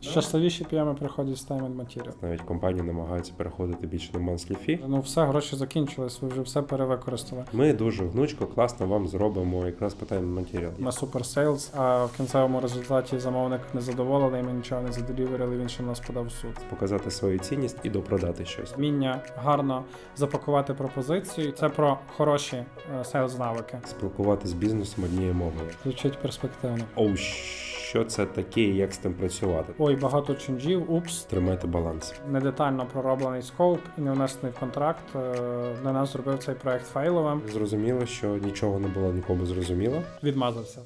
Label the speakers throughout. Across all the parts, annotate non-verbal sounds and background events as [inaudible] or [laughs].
Speaker 1: Щасливіші PM и приходять з and Material.
Speaker 2: Навіть компанії намагаються переходити більше на monthly fee.
Speaker 1: Ну все, гроші закінчились, ви вже все перевикористали.
Speaker 2: Ми дуже гнучко, класно вам зробимо якраз по time and material.
Speaker 1: Ми супер sales, а в кінцевому результаті замовник не задоволений, ми нічого не заделіверили, він ще нас подав в суд.
Speaker 2: Показати свою цінність і допродати щось.
Speaker 1: Вміння гарно запакувати пропозицію. Це про хороші sales навики.
Speaker 2: Спілкуватися з бізнесом однією мовою.
Speaker 1: Звучить перспективно.
Speaker 2: Оу, що це таке, і як з тим працювати?
Speaker 1: Ой, багато чинджів, упс,
Speaker 2: Тримайте баланс.
Speaker 1: недетально пророблений скоп і не внесений в контракт. е, Для нас зробив цей проект фейловим.
Speaker 2: Зрозуміло, що нічого не було нікому зрозуміло.
Speaker 1: Відмазався.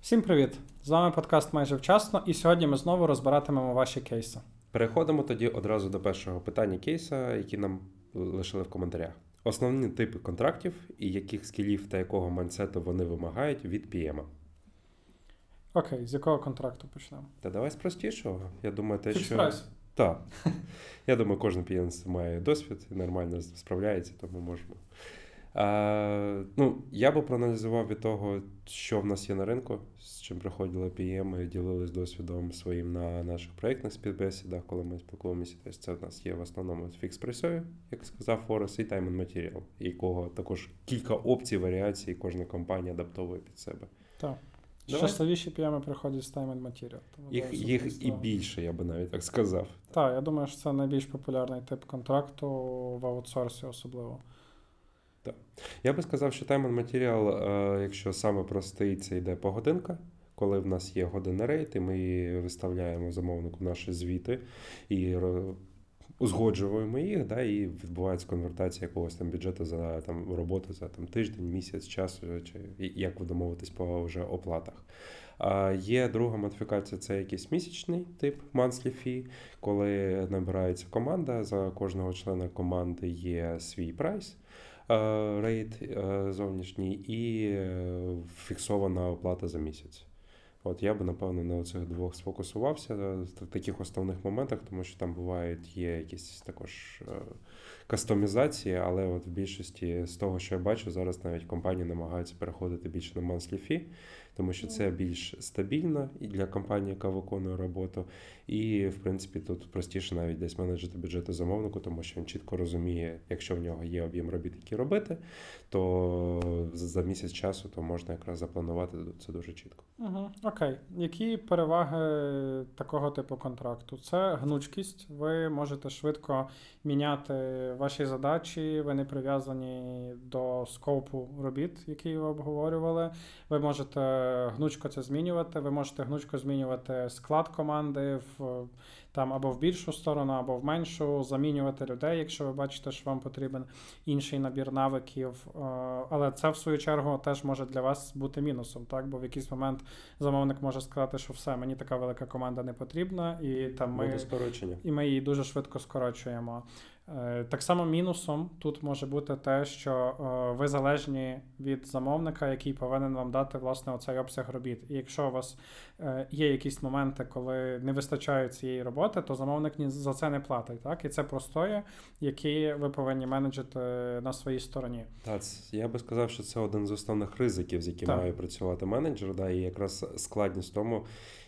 Speaker 1: Всім привіт! З вами подкаст майже вчасно, і сьогодні ми знову розбиратимемо ваші кейси.
Speaker 2: Переходимо тоді одразу до першого питання кейса, які нам лишили в коментарях. Основні типи контрактів і яких скілів та якого майнсету вони вимагають від PM.
Speaker 1: Окей, з якого контракту почнемо?
Speaker 2: Та давай з простішого. Я думаю, те, що. Так. Я думаю, кожен пієнс має досвід і нормально справляється, тому можемо. А, ну, я би проаналізував від того, що в нас є на ринку, з чим приходили PM і ділились досвідом своїм на наших проєктних співбесідах, коли ми спілкуємося. Тобто це в нас є в основному фікс прайсові, як сказав Форес, і Time and Material, якого також кілька опцій, варіацій, кожна компанія адаптовує під себе.
Speaker 1: Так. Щасливіші п'ями приходять з Time and Material. Тому
Speaker 2: Їх, їх і більше, я би навіть так сказав.
Speaker 1: Так, я думаю, що це найбільш популярний тип контракту в аутсорсі особливо.
Speaker 2: Я би сказав, що time and material, е, якщо саме простий, це йде погодинка. Коли в нас є годинний рейд, і ми виставляємо замовнику наші звіти і узгоджуємо їх, да, і відбувається конвертація якогось там бюджету за там роботу за там тиждень, місяць, час, е, чи як ви домовитесь по вже оплатах. А є друга модифікація, це якийсь місячний тип monthly fee, коли набирається команда. За кожного члена команди є свій прайс рейд е, зовнішній і е, фіксована оплата за місяць. От я би напевно на цих двох сфокусувався е, в таких основних моментах, тому що там бувають є якісь також е, кастомізації, але от в більшості з того, що я бачу, зараз навіть компанії намагаються переходити більше на fee, тому що це більш стабільно і для компанії, яка виконує роботу. І, в принципі, тут простіше навіть десь менеджити бюджети замовнику, тому що він чітко розуміє, якщо в нього є об'єм робіт, які робити, то за місяць часу то можна якраз запланувати це дуже чітко.
Speaker 1: Угу. Окей. Які переваги такого типу контракту? Це гнучкість. Ви можете швидко міняти ваші задачі, ви не прив'язані до скопу робіт, які ви обговорювали. Ви можете гнучко це змінювати. Ви можете гнучко змінювати склад команди в там або в більшу сторону, або в меншу, замінювати людей, якщо ви бачите, що вам потрібен інший набір навиків. Е, Але це в свою чергу теж може для вас бути мінусом, так? Бо в якийсь момент замовник може сказати, що все, мені така велика команда не потрібна, і там ми і ми її дуже швидко скорочуємо. Е, Так само мінусом тут може бути те, що е, ви залежні від замовника, який повинен вам дати власне оцей обсяг робіт. І якщо у вас е, є якісь моменти, коли не вистачає цієї роботи, то замовник ні за це не платить. Так? І це простої, які ви повинні менеджити на своїй стороні.
Speaker 2: Так, я би сказав, що це один з основних ризиків, з яким
Speaker 1: Так.
Speaker 2: має працювати менеджер. Да, і якраз складність в тому,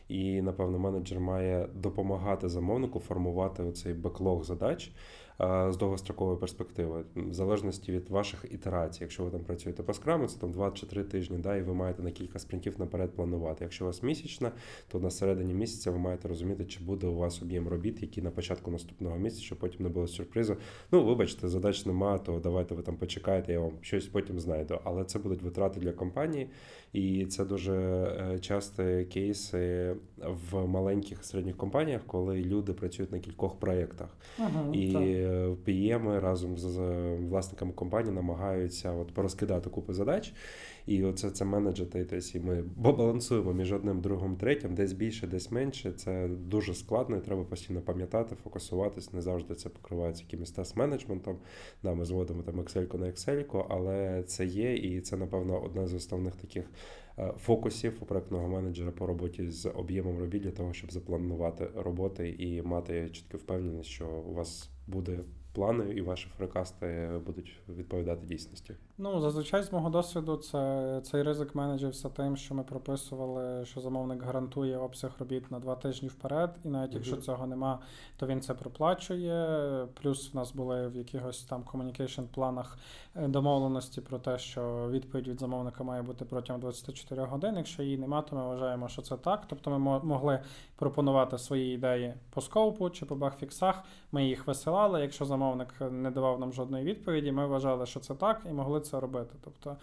Speaker 2: і напевно менеджер має допомагати замовнику формувати оцей беклог задач з довгострокової перспективи, в залежності від ваших ітерацій. Якщо ви там працюєте по скраму, це там 2 чи 3 тижні, да, і ви маєте на кілька спринтів наперед планувати. Якщо у вас місячна, то на середині місяця ви маєте розуміти, чи буде у вас об'єм робіт, який на початку наступного місяця, щоб потім не було сюрпризу. Ну, вибачте, задач нема, то давайте ви там почекаєте, я вам щось потім знайду. Але це будуть витрати для компанії, і це дуже часто часті кейси в маленьких і середніх компаніях, коли люди працюють на кількох проєктах.
Speaker 1: Ага,
Speaker 2: І пієми разом з з власниками компанії намагаються от порозкидати купу задач. І оце це менеджити. Тобто і ми балансуємо між одним, другим, третім, десь більше, десь менше. Це дуже складно, і треба постійно пам'ятати, фокусуватись. Не завжди це покривається якимось тест-менеджментом. Да, ми зводимо там Excel на Excel, але це є, і це, напевно, одна з основних таких е, фокусів у проектного менеджера по роботі з об'ємом робіт для того, щоб запланувати роботи і мати чітку впевненість, що у вас буде плани і ваші фрекасти будуть відповідати дійсності?
Speaker 1: Ну, зазвичай, з мого досвіду, це цей ризик менеджився тим, що ми прописували, що замовник гарантує обсяг робіт на два тижні вперед, і навіть якщо
Speaker 2: Мгм.
Speaker 1: цього нема, то він це проплачує. Плюс в нас були в якихось там communication планах е, домовленості про те, що відповідь від замовника має бути протягом 24 годин. Якщо її нема, то ми вважаємо, що це так. Тобто ми мо- могли пропонувати свої ідеї по скоупу чи по багфіксах. Ми їх висилали. Якщо замовник не давав нам жодної відповіді, ми вважали, що це так, і могли це робити. Тобто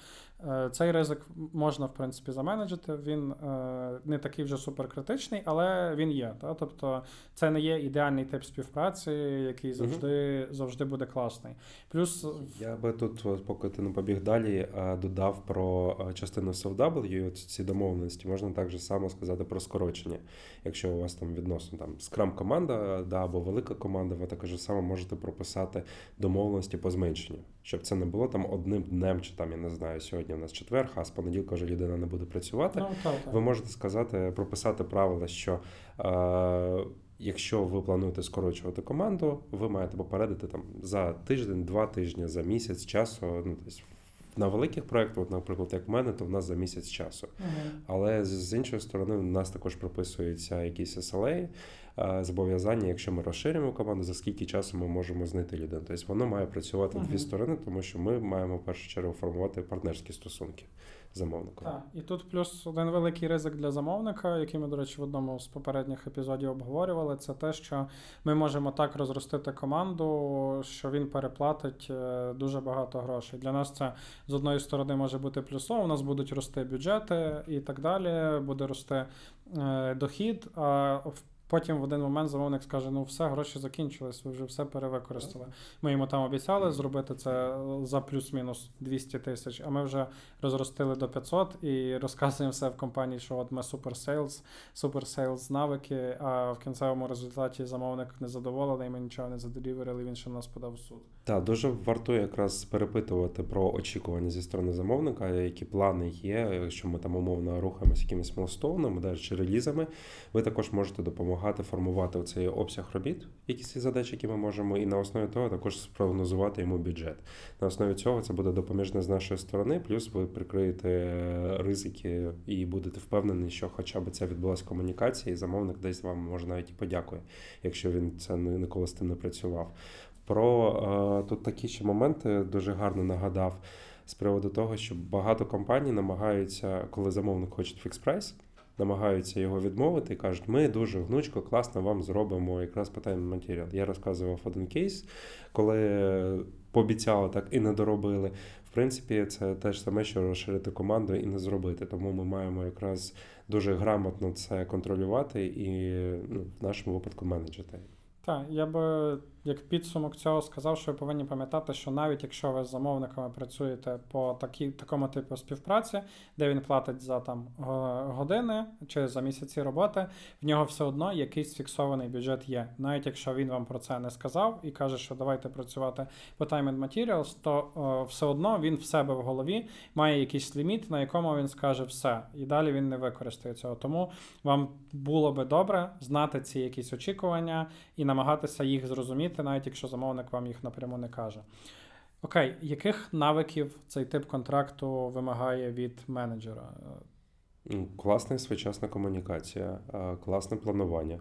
Speaker 1: цей ризик можна в принципі заменеджити. Він е, не такий вже суперкритичний, але він є. Та? Тобто це не є ідеальний тип співпраці, який завжди, завжди буде класний. Плюс
Speaker 2: Я би тут, поки ти не побіг далі, е, додав про е, частину SFW, ці домовленості можна так же само сказати про скорочення. Якщо у вас там відносно там скрам команда да, або велика команда, ви також само можете прописати домовленості по зменшенню, щоб це не було там одним днем, чи там я не знаю, сьогодні у нас четвер, а з понеділка вже людина не буде працювати.
Speaker 1: ну, та, та.
Speaker 2: Ви можете сказати, прописати правила, що е, якщо ви плануєте скорочувати команду, ви маєте попередити там за тиждень, два тижні, за місяць часу. Ну, тобто на великих проєктах, наприклад, як в мене, то в нас за місяць часу.
Speaker 1: Мгм.
Speaker 2: Але з- з іншої сторони, у нас також прописуються якісь SLA, зобов'язання, якщо ми розширюємо команду, за скільки часу ми можемо знайти людину. Тобто воно має працювати в дві сторони, тому що ми маємо в першу чергу формувати партнерські стосунки з замовником.
Speaker 1: Так, і тут плюс один великий ризик для замовника, який ми, до речі, в одному з попередніх епізодів обговорювали, це те, що ми можемо так розростити команду, що він переплатить е, дуже багато грошей. Для нас це з одної сторони може бути плюсом, у нас будуть рости бюджети і так далі, буде рости е, дохід. А в- Потім в один момент замовник скаже: ну все, гроші закінчились, ви вже все перевикористали. Ми йому там обіцяли зробити це за плюс-мінус 200 тисяч, а ми вже розростили до 500 і розказуємо все в компанії, що от ми super sales, super sales навики, а в кінцевому результаті замовник не задоволений, ми нічого не заделіверили, він ще нас подав в суд.
Speaker 2: Так, дуже вартує якраз перепитувати про очікування зі сторони замовника, які плани є, якщо ми там умовно рухаємося якимись майлстоунами, навіть чи релізами. Ви також можете допомагати формувати цей обсяг робіт, якісь задачі, які ми можемо, і на основі того також спрогнозувати йому бюджет. На основі цього це буде допоміжне з нашої сторони, плюс ви прикриєте ризики і будете впевнені, що хоча б це відбулася комунікація, і замовник десь вам може навіть і подякує, якщо він це ні- ніколи з тим не працював. Про е, тут такі ще моменти дуже гарно нагадав з приводу того, що багато компаній намагаються, коли замовник хоче фікс прайс, намагаються його відмовити і кажуть, ми дуже гнучко, класно вам зробимо якраз питання матеріал. Я розказував один кейс, коли пообіцяли так і не доробили. В принципі, це те ж саме, що розширити команду і не зробити. Тому ми маємо якраз дуже грамотно це контролювати і ну, в нашому випадку менеджити.
Speaker 1: Так, я би як підсумок цього сказав, що ви повинні пам'ятати, що навіть якщо ви з замовниками працюєте по такі, такому типу співпраці, де він платить за там години чи за місяці роботи, в нього все одно якийсь фіксований бюджет є. Навіть якщо він вам про це не сказав і каже, що давайте працювати по Time and Materials, то е, все одно він в себе в голові має якийсь ліміт, на якому він скаже все, і далі він не використає цього. Тому вам було би добре знати ці якісь очікування і намагатися їх зрозуміти, навіть якщо замовник вам їх напряму не каже. Окей, яких навиків цей тип контракту вимагає від менеджера?
Speaker 2: Класна і своєчасна комунікація, класне планування.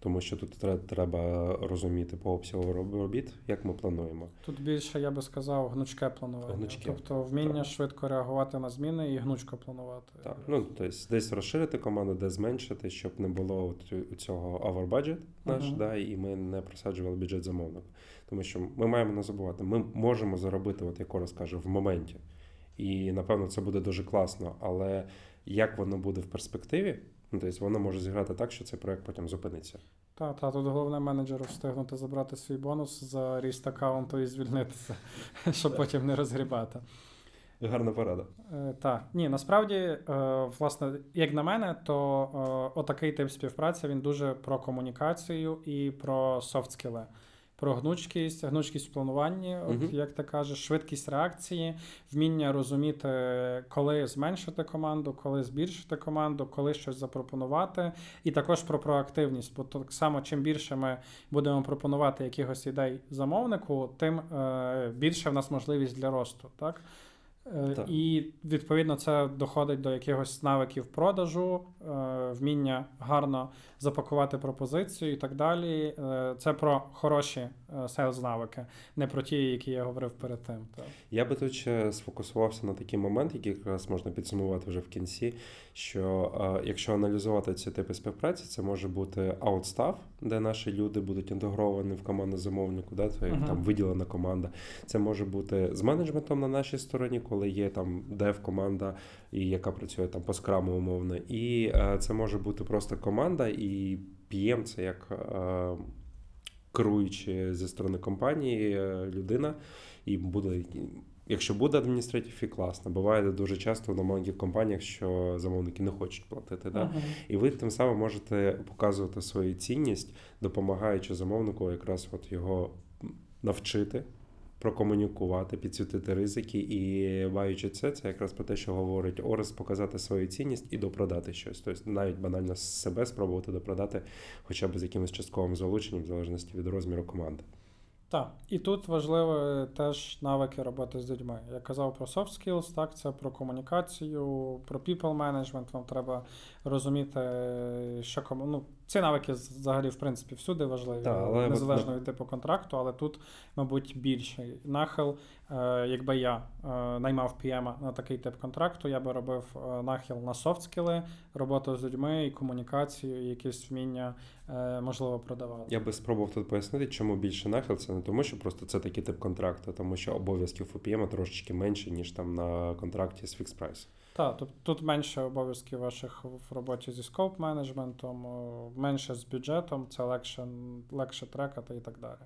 Speaker 2: Тому що тут треба розуміти по обсягу робіт, як ми плануємо.
Speaker 1: Тут більше, я би сказав, гнучке планування.
Speaker 2: Гнучке,
Speaker 1: Тобто вміння
Speaker 2: так.
Speaker 1: швидко реагувати на зміни і гнучко планувати.
Speaker 2: Так, ну тобто десь розширити команду, де зменшити, щоб не було цього over budget наш,
Speaker 1: Мгм.
Speaker 2: да, і ми не просаджували бюджет замовника. Тому що ми маємо не забувати, ми можемо заробити, от як Орес каже, в моменті. І напевно це буде дуже класно. Але як воно буде в перспективі, ну тобто воно може зіграти так, що цей проект потім зупиниться.
Speaker 1: Та, та, тут головне менеджеру встигнути забрати свій бонус за ріст аккаунту і звільнитися, [laughs] щоб потім не розгрібати.
Speaker 2: Гарна порада.
Speaker 1: Е, Так, ні, насправді, е, власне, як на мене, то е, отакий тип співпраці він дуже про комунікацію і про софт-скіли. Про гнучкість, гнучкість в плануванні, от
Speaker 2: Мгм.
Speaker 1: як ти кажеш, швидкість реакції, вміння розуміти, коли зменшити команду, коли збільшити команду, коли щось запропонувати, і також про проактивність. Бо так само, чим більше ми будемо пропонувати якихось ідей замовнику, тим е, більше в нас можливість для росту. Так? Е,
Speaker 2: Так.
Speaker 1: І відповідно це доходить до якихось навиків продажу, е, вміння гарно запакувати пропозицію і так далі. Е, Це про хороші сейлз навики, не про ті, які я говорив перед тим. Так.
Speaker 2: Я би тут ще сфокусувався на такий момент, який якраз можна підсумувати вже в кінці. Що якщо аналізувати ці типи співпраці, це може бути аутстав, де наші люди будуть інтегровані в команду замовнику, да, то як
Speaker 1: Мгм.
Speaker 2: там виділена команда. Це може бути з менеджментом на нашій стороні, коли є там дев команда, і яка працює там по скраму умовно. І е, це може бути просто команда, і PM це як е, керуючи зі сторони компанії е, людина, і буде. Якщо буде адміністратив, і класно. Буває дуже часто на маленьких компаніях, що замовники не хочуть платити. Да?
Speaker 1: Мгм.
Speaker 2: І ви тим самим можете показувати свою цінність, допомагаючи замовнику якраз от його навчити, прокомунікувати, підсвітити ризики. І маючи це, це якраз про те, що говорить Орес, показати свою цінність і допродати щось. Тобто навіть банально себе спробувати допродати, хоча б з якимось частковим залученням, в залежності від розміру команди.
Speaker 1: Так, і тут важливо теж навики роботи з людьми. Я казав про soft skills, так, це про комунікацію, про people management. Вам треба розуміти, що кому. Ну, ці навики взагалі, в принципі, всюди важливі,
Speaker 2: Так, але
Speaker 1: незалежно від типу контракту, але тут, мабуть, більше. Нахил, е, якби я е, наймав PM на такий тип контракту, я би робив е, нахил на soft скіли, роботу з людьми і комунікацію, і якісь вміння е, можливо продавати.
Speaker 2: Я би спробував тут пояснити, чому більше нахил. Це не тому, що просто це такий тип контракту, тому що обов'язків у PM трошечки менше, ніж там на контракті з фікс прайс.
Speaker 1: Так, тобто тут менше обов'язків ваших в роботі зі скоп менеджментом, менше з бюджетом, це легше, легше трекати і так далі.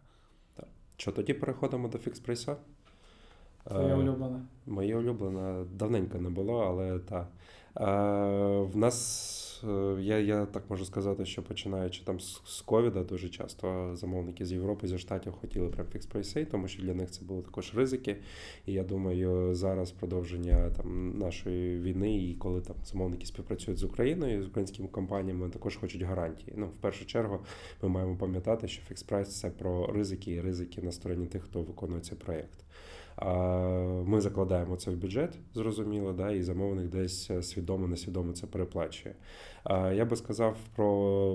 Speaker 2: Що тоді переходимо до фікс прайса?
Speaker 1: Твоє улюблене.
Speaker 2: Моє улюблене давненько не було, але так. Е, в нас, е, я, я так можу сказати, що починаючи там з, ковіда, дуже часто замовники з Європи, зі Штатів хотіли прям фікс прайси, тому що для них це були також ризики. І я думаю, зараз продовження там нашої війни, і коли там замовники співпрацюють з Україною, з українськими компаніями, також хочуть гарантії. Ну, в першу чергу, ми маємо пам'ятати, що фікс прайс це про ризики і ризики на стороні тих, хто виконує цей проєкт. Ми закладаємо це в бюджет, зрозуміло, да, і замовник десь е, свідомо, несвідомо це переплачує. Я би сказав про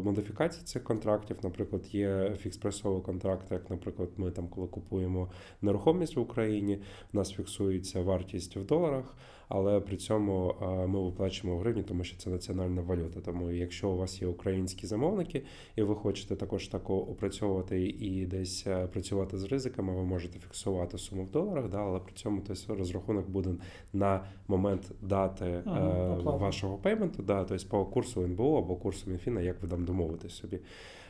Speaker 2: модифікації цих контрактів. Наприклад, є фікс-прайсовий контракт, як, наприклад, ми там, коли купуємо нерухомість в Україні, в нас фіксується вартість в доларах, але при цьому ми виплачуємо в гривні, тому що це національна валюта. Тому якщо у вас є українські замовники, і ви хочете також тако опрацьовувати і десь е, працювати з ризиками, ви можете фіксувати суму в доларах, да, але при цьому тобто, розрахунок буде на момент дати
Speaker 1: Ага,
Speaker 2: е, вашого пейменту, да, тобто по курсу НБУ або курсу Мінфіна, як ви там домовитесь собі.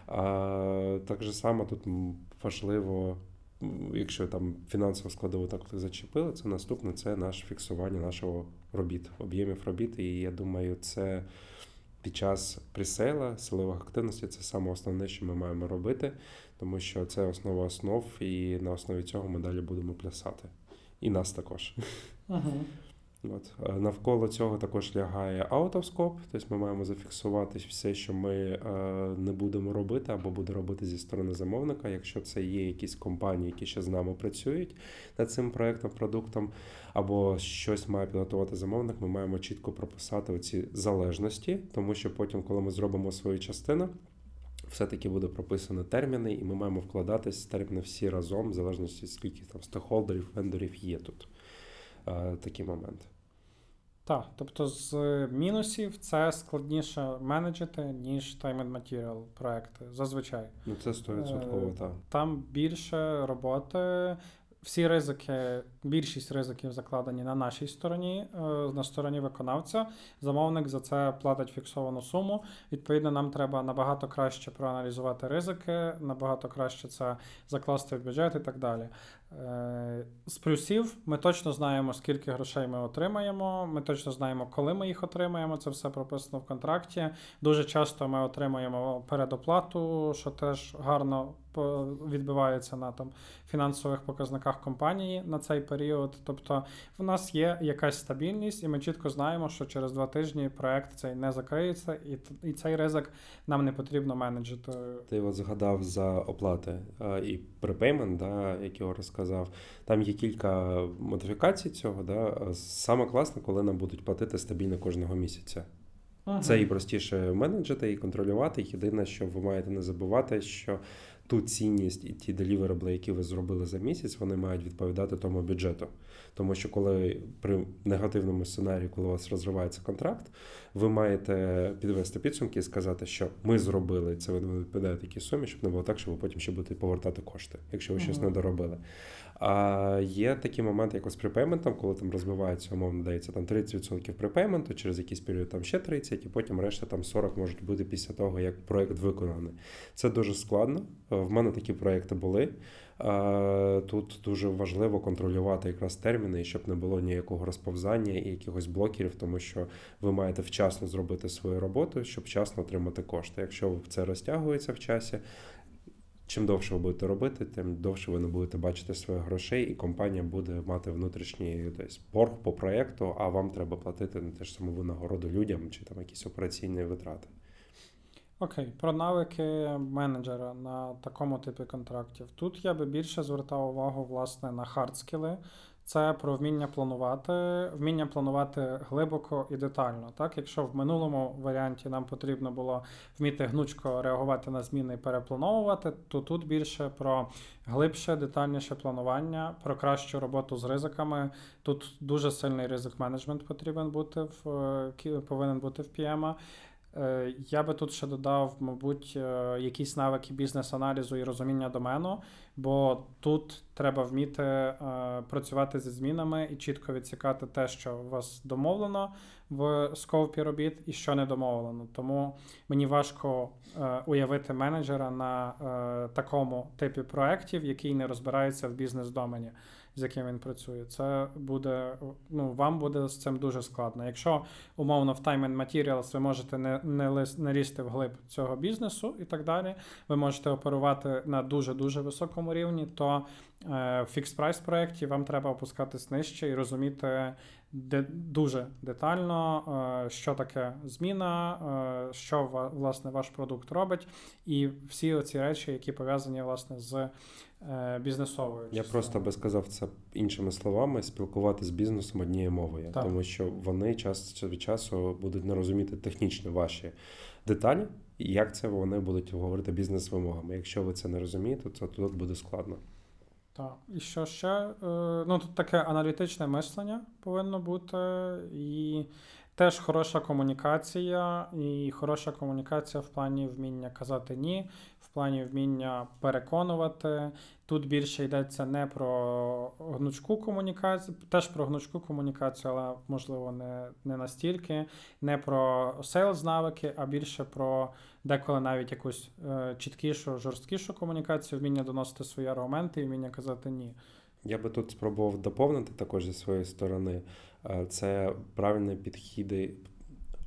Speaker 2: А, так же само тут важливо. Якщо там фінансово складову так зачепили, це наступне це наше фіксування нашого робіт, об'ємів робіт. І я думаю, це під час пресейла, силових активності це саме основне, що ми маємо робити, тому що це основа основ, і на основі цього ми далі будемо плясати. І нас також.
Speaker 1: Угу.
Speaker 2: От. Е, Навколо цього також лягає scope, тобто ми маємо зафіксувати все, що ми е, не будемо робити або буде робити зі сторони замовника. Якщо це є якісь компанії, які ще з нами працюють над цим проектом, продуктом, або щось має підготувати замовник, ми маємо чітко прописати оці залежності, тому що потім, коли ми зробимо свою частину. Все-таки буде прописано терміни, і ми маємо вкладатись терміни всі разом, в залежності скільки там стейкхолдерів, вендорів є тут. Е, Такий момент.
Speaker 1: Так, тобто з мінусів це складніше менеджити, ніж time and material проекти. Зазвичай.
Speaker 2: Ну це 100%
Speaker 1: Е,
Speaker 2: так.
Speaker 1: Там більше роботи. Всі ризики, більшість ризиків закладені на нашій стороні, е, на стороні виконавця. Замовник за це платить фіксовану суму. Відповідно, нам треба набагато краще проаналізувати ризики, набагато краще це закласти в бюджет і так далі. Е, З плюсів ми точно знаємо, скільки грошей ми отримаємо. Ми точно знаємо, коли ми їх отримаємо. Це все прописано в контракті. Дуже часто ми отримуємо передоплату, що теж гарно відбивається на там фінансових показниках компанії на цей період. Тобто в нас є якась стабільність, і ми чітко знаємо, що через два тижні проект цей не закриється, і і цей ризик нам не потрібно менеджити.
Speaker 2: Ти от згадав за оплати і припеймент, да, як його розказав. Там є кілька модифікацій цього. Да. Саме класно, коли нам будуть платити стабільно кожного місяця. Ага. Це і простіше менеджити і контролювати. Єдине, що ви маєте не забувати, що ту цінність і ті деліверабли, які ви зробили за місяць, вони мають відповідати тому бюджету. Тому що коли при негативному сценарії, коли у вас розривається контракт, ви маєте підвести підсумки і сказати, що ми зробили це, ви відповідає такій сумі, щоб не було так, що ви потім ще будете повертати кошти, якщо ви щось не доробили. А є такі моменти, як з припейментом, коли там розбивається, умовно дається там 30% припейменту, через якийсь період там ще 30%, і потім решта там 40 можуть бути після того, як проект виконаний. Це дуже складно. В мене такі проекти були. Тут дуже важливо контролювати якраз терміни, щоб не було ніякого розповзання і якихось блокерів, тому що ви маєте вчасно зробити свою роботу, щоб вчасно отримати кошти. Якщо це розтягується в часі, чим довше ви будете робити, тим довше ви не будете бачити своїх грошей, і компанія буде мати внутрішній десь борг по проєкту, а вам треба платити на те ж саму винагороду людям чи там якісь операційні витрати.
Speaker 1: Окей, про навики менеджера на такому типі контрактів. Тут я би більше звертав увагу власне на хардскіли. Це про вміння планувати, вміння планувати глибоко і детально. Так, Якщо в минулому варіанті нам потрібно було вміти гнучко реагувати на зміни і переплановувати, то тут більше про глибше, детальніше планування, про кращу роботу з ризиками. Тут дуже сильний ризик менеджмент потрібен бути в е, повинен бути в PM. Е, я би тут ще додав, мабуть, е, якісь навики бізнес-аналізу і розуміння домену, бо тут треба вміти е, працювати зі змінами і чітко відсікати те, що у вас домовлено в скопі робіт, і що не домовлено. Тому мені важко уявити менеджера на такому типі проєктів, який не розбирається в бізнес-домені з яким він працює, це буде ну вам буде з цим дуже складно. Якщо умовно в Time and Materials ви можете не не, не лізти вглиб цього бізнесу і так далі, ви можете оперувати на дуже дуже високому рівні, то е, в фікс прайс проєкті вам треба опускатись нижче і розуміти де дуже детально, е, що таке зміна, е, що власне ваш продукт робить, і всі оці речі, які пов'язані власне з е, бізнесовою.
Speaker 2: Я просто би сказав це іншими словами: спілкуватися з бізнесом однією мовою, так. тому що вони час від часу будуть не розуміти технічно ваші деталі. І як це вони будуть говорити бізнес-вимогами? Якщо ви це не розумієте, то тут буде складно.
Speaker 1: Так, і що ще? Е, ну, тут таке аналітичне мислення повинно бути, і теж хороша комунікація, і хороша комунікація в плані вміння казати ні, в плані вміння переконувати. Тут більше йдеться не про гнучку комунікацію, теж про гнучку комунікацію, але можливо не не настільки, не про сейлз навики, а більше про деколи навіть якусь е, чіткішу, жорсткішу комунікацію, вміння доносити свої аргументи і вміння казати ні.
Speaker 2: Я би тут спробував доповнити також зі своєї сторони. Е, це правильний підхід,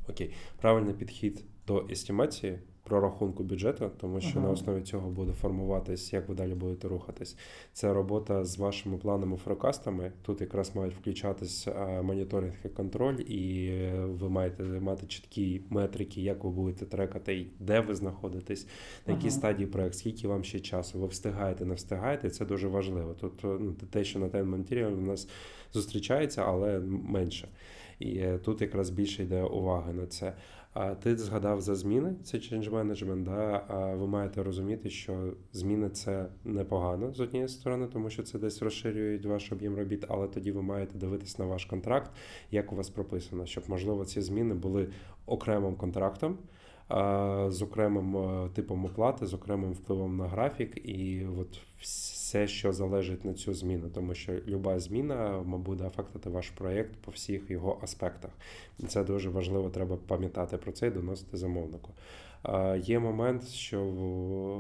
Speaker 2: окей, правильний підхід до естімації прорахунку бюджету, тому що uh-huh. на основі цього буде формуватись, як ви далі будете рухатись. Це робота з вашими планами фрокастами. Тут якраз мають включатись моніторинг і контроль, і ви маєте мати чіткі метрики, як ви будете трекати, де ви знаходитесь, на якій стадії проект, скільки вам ще часу. Ви встигаєте, не встигаєте. Це дуже важливо. Тут ну, те, що на Time Material у нас зустрічається, але менше. І е, тут якраз більше йде уваги на це. А ти згадав за зміни, це change management, да? А ви маєте розуміти, що зміни це непогано з однієї сторони, тому що це десь розширюють ваш об'єм робіт, але тоді ви маєте дивитись на ваш контракт, як у вас прописано, щоб можливо ці зміни були окремим контрактом з окремим е, типом оплати, з окремим впливом на графік, і от все, що залежить на цю зміну, тому що люба зміна буде афектити ваш проєкт по всіх його аспектах. І це дуже важливо, треба пам'ятати про це і доносити замовнику. Є момент, що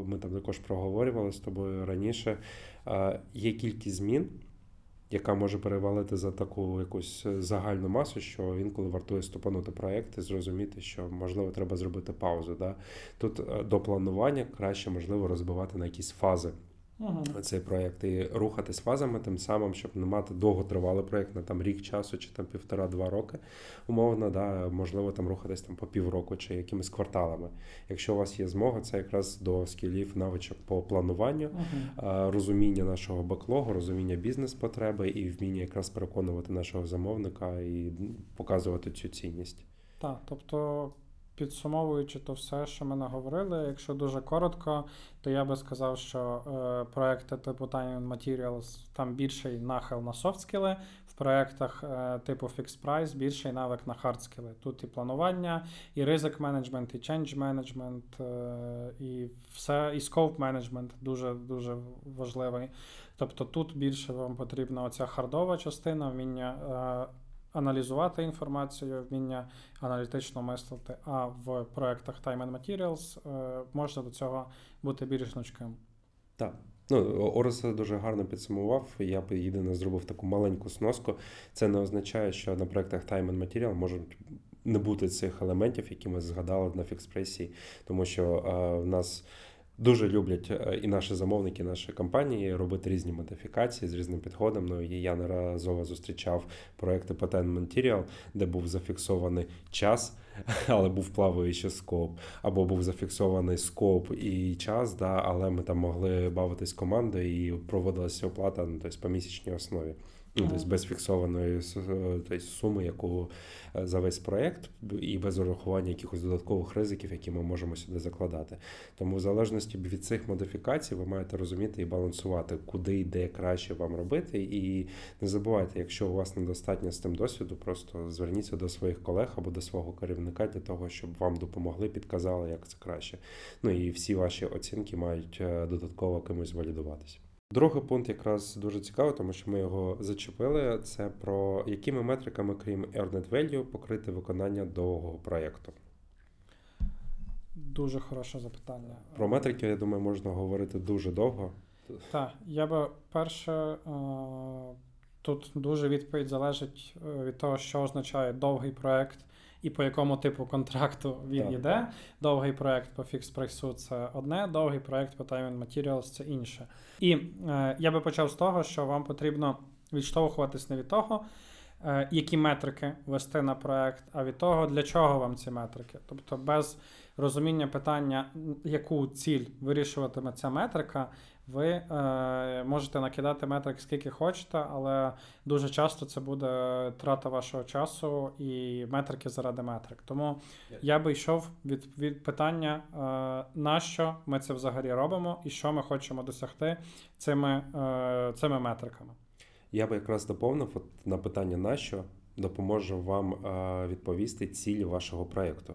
Speaker 2: ми там також проговорювали з тобою раніше. Є кількість змін яка може перевалити за таку якусь загальну масу, що інколи вартує ступанути проєкт і зрозуміти, що можливо треба зробити паузу. Да? Тут е, до планування краще можливо розбивати на якісь фази
Speaker 1: Угу.
Speaker 2: цей проєкт і рухатись фазами, тим самим, щоб не мати довготривалий проєкт на там рік часу чи там півтора-два роки, умовно, да, можливо, там рухатись там по півроку чи якимись кварталами. Якщо у вас є змога, це якраз до скілів навичок по плануванню,
Speaker 1: Угу.
Speaker 2: розуміння нашого беклогу, розуміння бізнес-потреби і вміння якраз переконувати нашого замовника і показувати цю цінність.
Speaker 1: Так, тобто, підсумовуючи то все, що ми наговорили, якщо дуже коротко, то я би сказав, що е, проекти типу Time Materials там більший нахил на софтскіли, в проектах е, типу Fixed Price більший навик на хардскіли. Тут і планування, і ризик менеджмент, і change менеджмент, е, і все, і scope менеджмент дуже дуже важливий. Тобто тут більше вам потрібна оця хардова частина, вміння. Е, аналізувати інформацію, вміння аналітично мислити, а в проектах Time and Materials е, можна до цього бути більш гнучким.
Speaker 2: Так. Ну, Орес дуже гарно підсумував. Я б єдине зробив таку маленьку сноску. Це не означає, що на проектах Time and Material можуть не бути цих елементів, які ми згадали на фікспресії, тому що е, в нас. Дуже люблять е, і наші замовники, і наші компанії робити різні модифікації з різним підходом. Ну і я неразово зустрічав проекти Patent Material, де був зафіксований час, [laughs] але був плаваючий скоп, або був зафіксований скоп і час, да, але ми там могли бавитись командою і проводилася оплата ну, тобто, по місячній основі. Ну, тобто без фіксованої тобто, суми, яку за весь проєкт, і без урахування якихось додаткових ризиків, які ми можемо сюди закладати. Тому, в залежності від цих модифікацій, ви маєте розуміти і балансувати, куди і де краще вам робити. І не забувайте, якщо у вас недостатньо з тим досвіду, просто зверніться до своїх колег або до свого керівника для того, щоб вам допомогли, підказали, як це краще. Ну і всі ваші оцінки мають е, додатково кимось валідуватися. Другий пункт якраз дуже цікавий, тому що ми його зачепили. Це про якими метриками, крім Earned Value, покрити виконання довгого проєкту.
Speaker 1: Дуже хороше запитання.
Speaker 2: Про метрики, я думаю, можна говорити дуже довго.
Speaker 1: Так, я би перше. Е, тут дуже відповідь залежить е, від того, що означає довгий проєкт і по якому типу контракту він так. йде. Довгий проект по фікс прайсу це одне, довгий проект по Time and Materials це інше. І е, я би почав з того, що вам потрібно відштовхуватись не від того, е, які метрики вести на проект, а від того, для чого вам ці метрики. Тобто без розуміння питання, яку ціль вирішуватиме ця метрика, ви е, можете накидати метрик скільки хочете, але дуже часто це буде трата вашого часу і метрики заради метрик. Тому я би йшов від від питання, е, на що ми це взагалі робимо і що ми хочемо досягти цими, е, цими метриками.
Speaker 2: Я би якраз доповнив от на питання на що допоможе вам е, відповісти цілі вашого проєкту.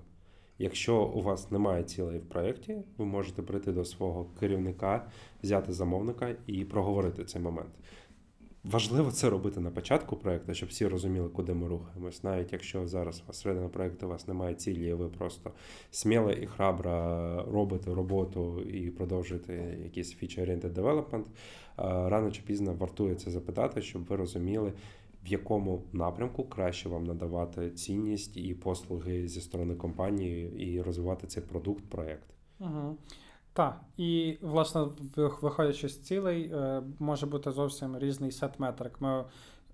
Speaker 2: Якщо у вас немає цілей в проєкті, ви можете прийти до свого керівника, взяти замовника і проговорити цей момент. Важливо це робити на початку проєкту, щоб всі розуміли, куди ми рухаємось. Навіть якщо зараз у вас середина проєкту у вас немає цілі, ви просто сміло і храбро робите роботу і продовжуєте якийсь feature-oriented development, рано чи пізно вартує це запитати, щоб ви розуміли, в якому напрямку краще вам надавати цінність і послуги зі сторони компанії і розвивати цей продукт, проєкт.
Speaker 1: Угу. Так, і власне, виходячи з цілей, е, може бути зовсім різний сет метрик. Ми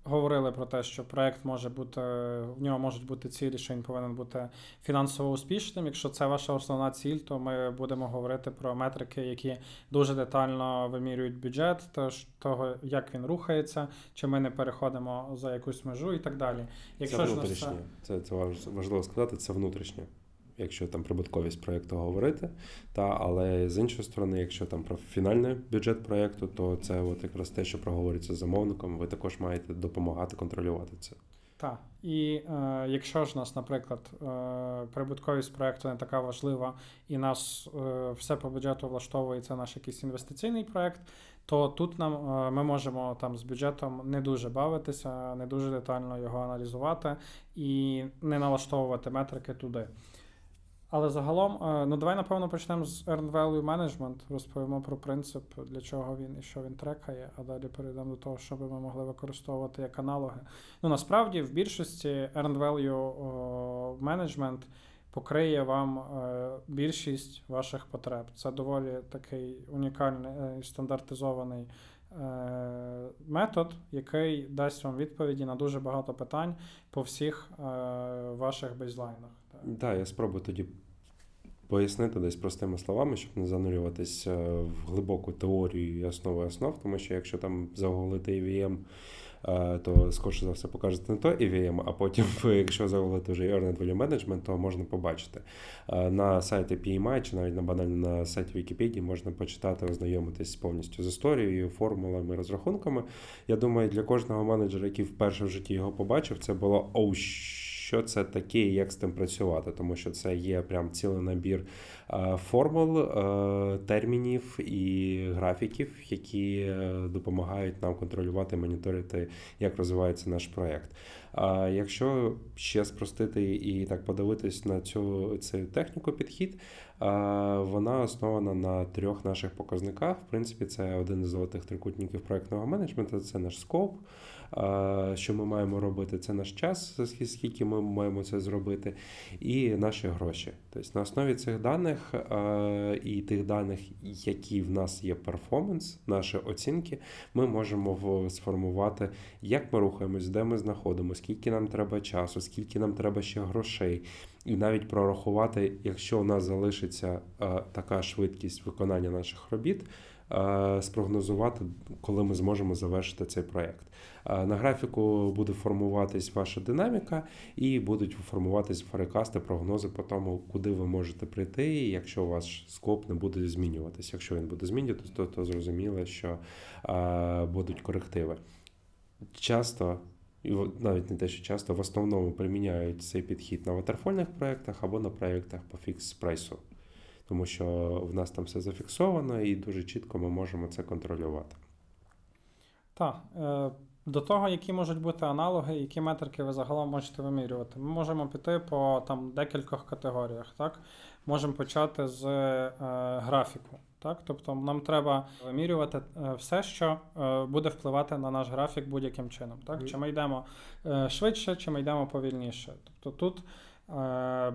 Speaker 1: говорили про те, що проект може бути, в нього можуть бути цілі, що він повинен бути фінансово успішним. Якщо це ваша основна ціль, то ми будемо говорити про метрики, які дуже детально вимірюють бюджет, тож того, як він рухається, чи ми не переходимо за якусь межу і так далі.
Speaker 2: Якщо це внутрішнє, це... це це важливо сказати, це внутрішнє якщо там прибутковість проєкту говорити. Та, Але з іншої сторони, якщо там про фінальний бюджет проєкту, то це от якраз те, що проговориться з замовником, ви також маєте допомагати контролювати це.
Speaker 1: Так, і е, якщо ж нас, наприклад, е, прибутковість проєкту не така важлива, і нас е, все по бюджету влаштовує це наш якийсь інвестиційний проєкт, то тут нам е, ми можемо там з бюджетом не дуже бавитися, не дуже детально його аналізувати і не налаштовувати метрики туди. Але загалом, е, ну давай напевно почнемо з Earned Value Management, розповімо про принцип, для чого він і що він трекає, а далі перейдемо до того, що ми могли використовувати як аналоги. Ну насправді в більшості Earned Value Management покриє вам е, більшість ваших потреб. Це доволі такий унікальний е, стандартизований метод, який дасть вам відповіді на дуже багато питань по всіх ваших бейзлайнах.
Speaker 2: Так, я спробую тоді пояснити десь простими словами, щоб не занурюватися е, в глибоку теорію і основи основ, тому що якщо там загуглити EVM, е, то скорше за все покажете не то EVM, а потім, [laughs] якщо загуглити вже Earned Value Management, то можна побачити. Е, на сайті PMI чи навіть на банально на сайті Вікіпедії можна почитати, ознайомитись повністю з історією, формулами, розрахунками. Я думаю, для кожного менеджера, який вперше в житті його побачив, це було оу що це таке і як з тим працювати, тому що це є прям цілий набір е, формул, е, термінів і графіків, які е, допомагають нам контролювати, моніторити, як розвивається наш проект. А якщо ще спростити і так подивитись на цю цю техніку підхід, вона основана на трьох наших показниках. В принципі, це один із золотих трикутників проектного менеджменту, це наш скоп що ми маємо робити, це наш час, скільки ми маємо це зробити, і наші гроші. Тобто на основі цих даних і тих даних, які в нас є перформанс, наші оцінки, ми можемо сформувати, як ми рухаємось, де ми знаходимося, скільки нам треба часу, скільки нам треба ще грошей. І навіть прорахувати, якщо у нас залишиться така швидкість виконання наших робіт, спрогнозувати, коли ми зможемо завершити цей проєкт. На графіку буде формуватись ваша динаміка, і будуть формуватись форекасти, прогнози по тому, куди ви можете прийти, якщо ваш скоп не буде змінюватися. Якщо він буде змінюватися, то, то зрозуміло, що а, будуть корективи. Часто. І навіть не те, що часто в основному приміняють цей підхід на ватерфольних проєктах або на проєктах по фікс прайсу, тому що в нас там все зафіксовано і дуже чітко ми можемо це контролювати.
Speaker 1: Так. Е, до того, які можуть бути аналоги, які метрики ви загалом можете вимірювати. Ми можемо піти по там декількох категоріях. Так? Можемо почати з е, графіку. Так? Тобто нам треба вимірювати е, все, що е, буде впливати на наш графік будь-яким чином. Так? Чи ми йдемо е, швидше, чи ми йдемо повільніше. Тобто тут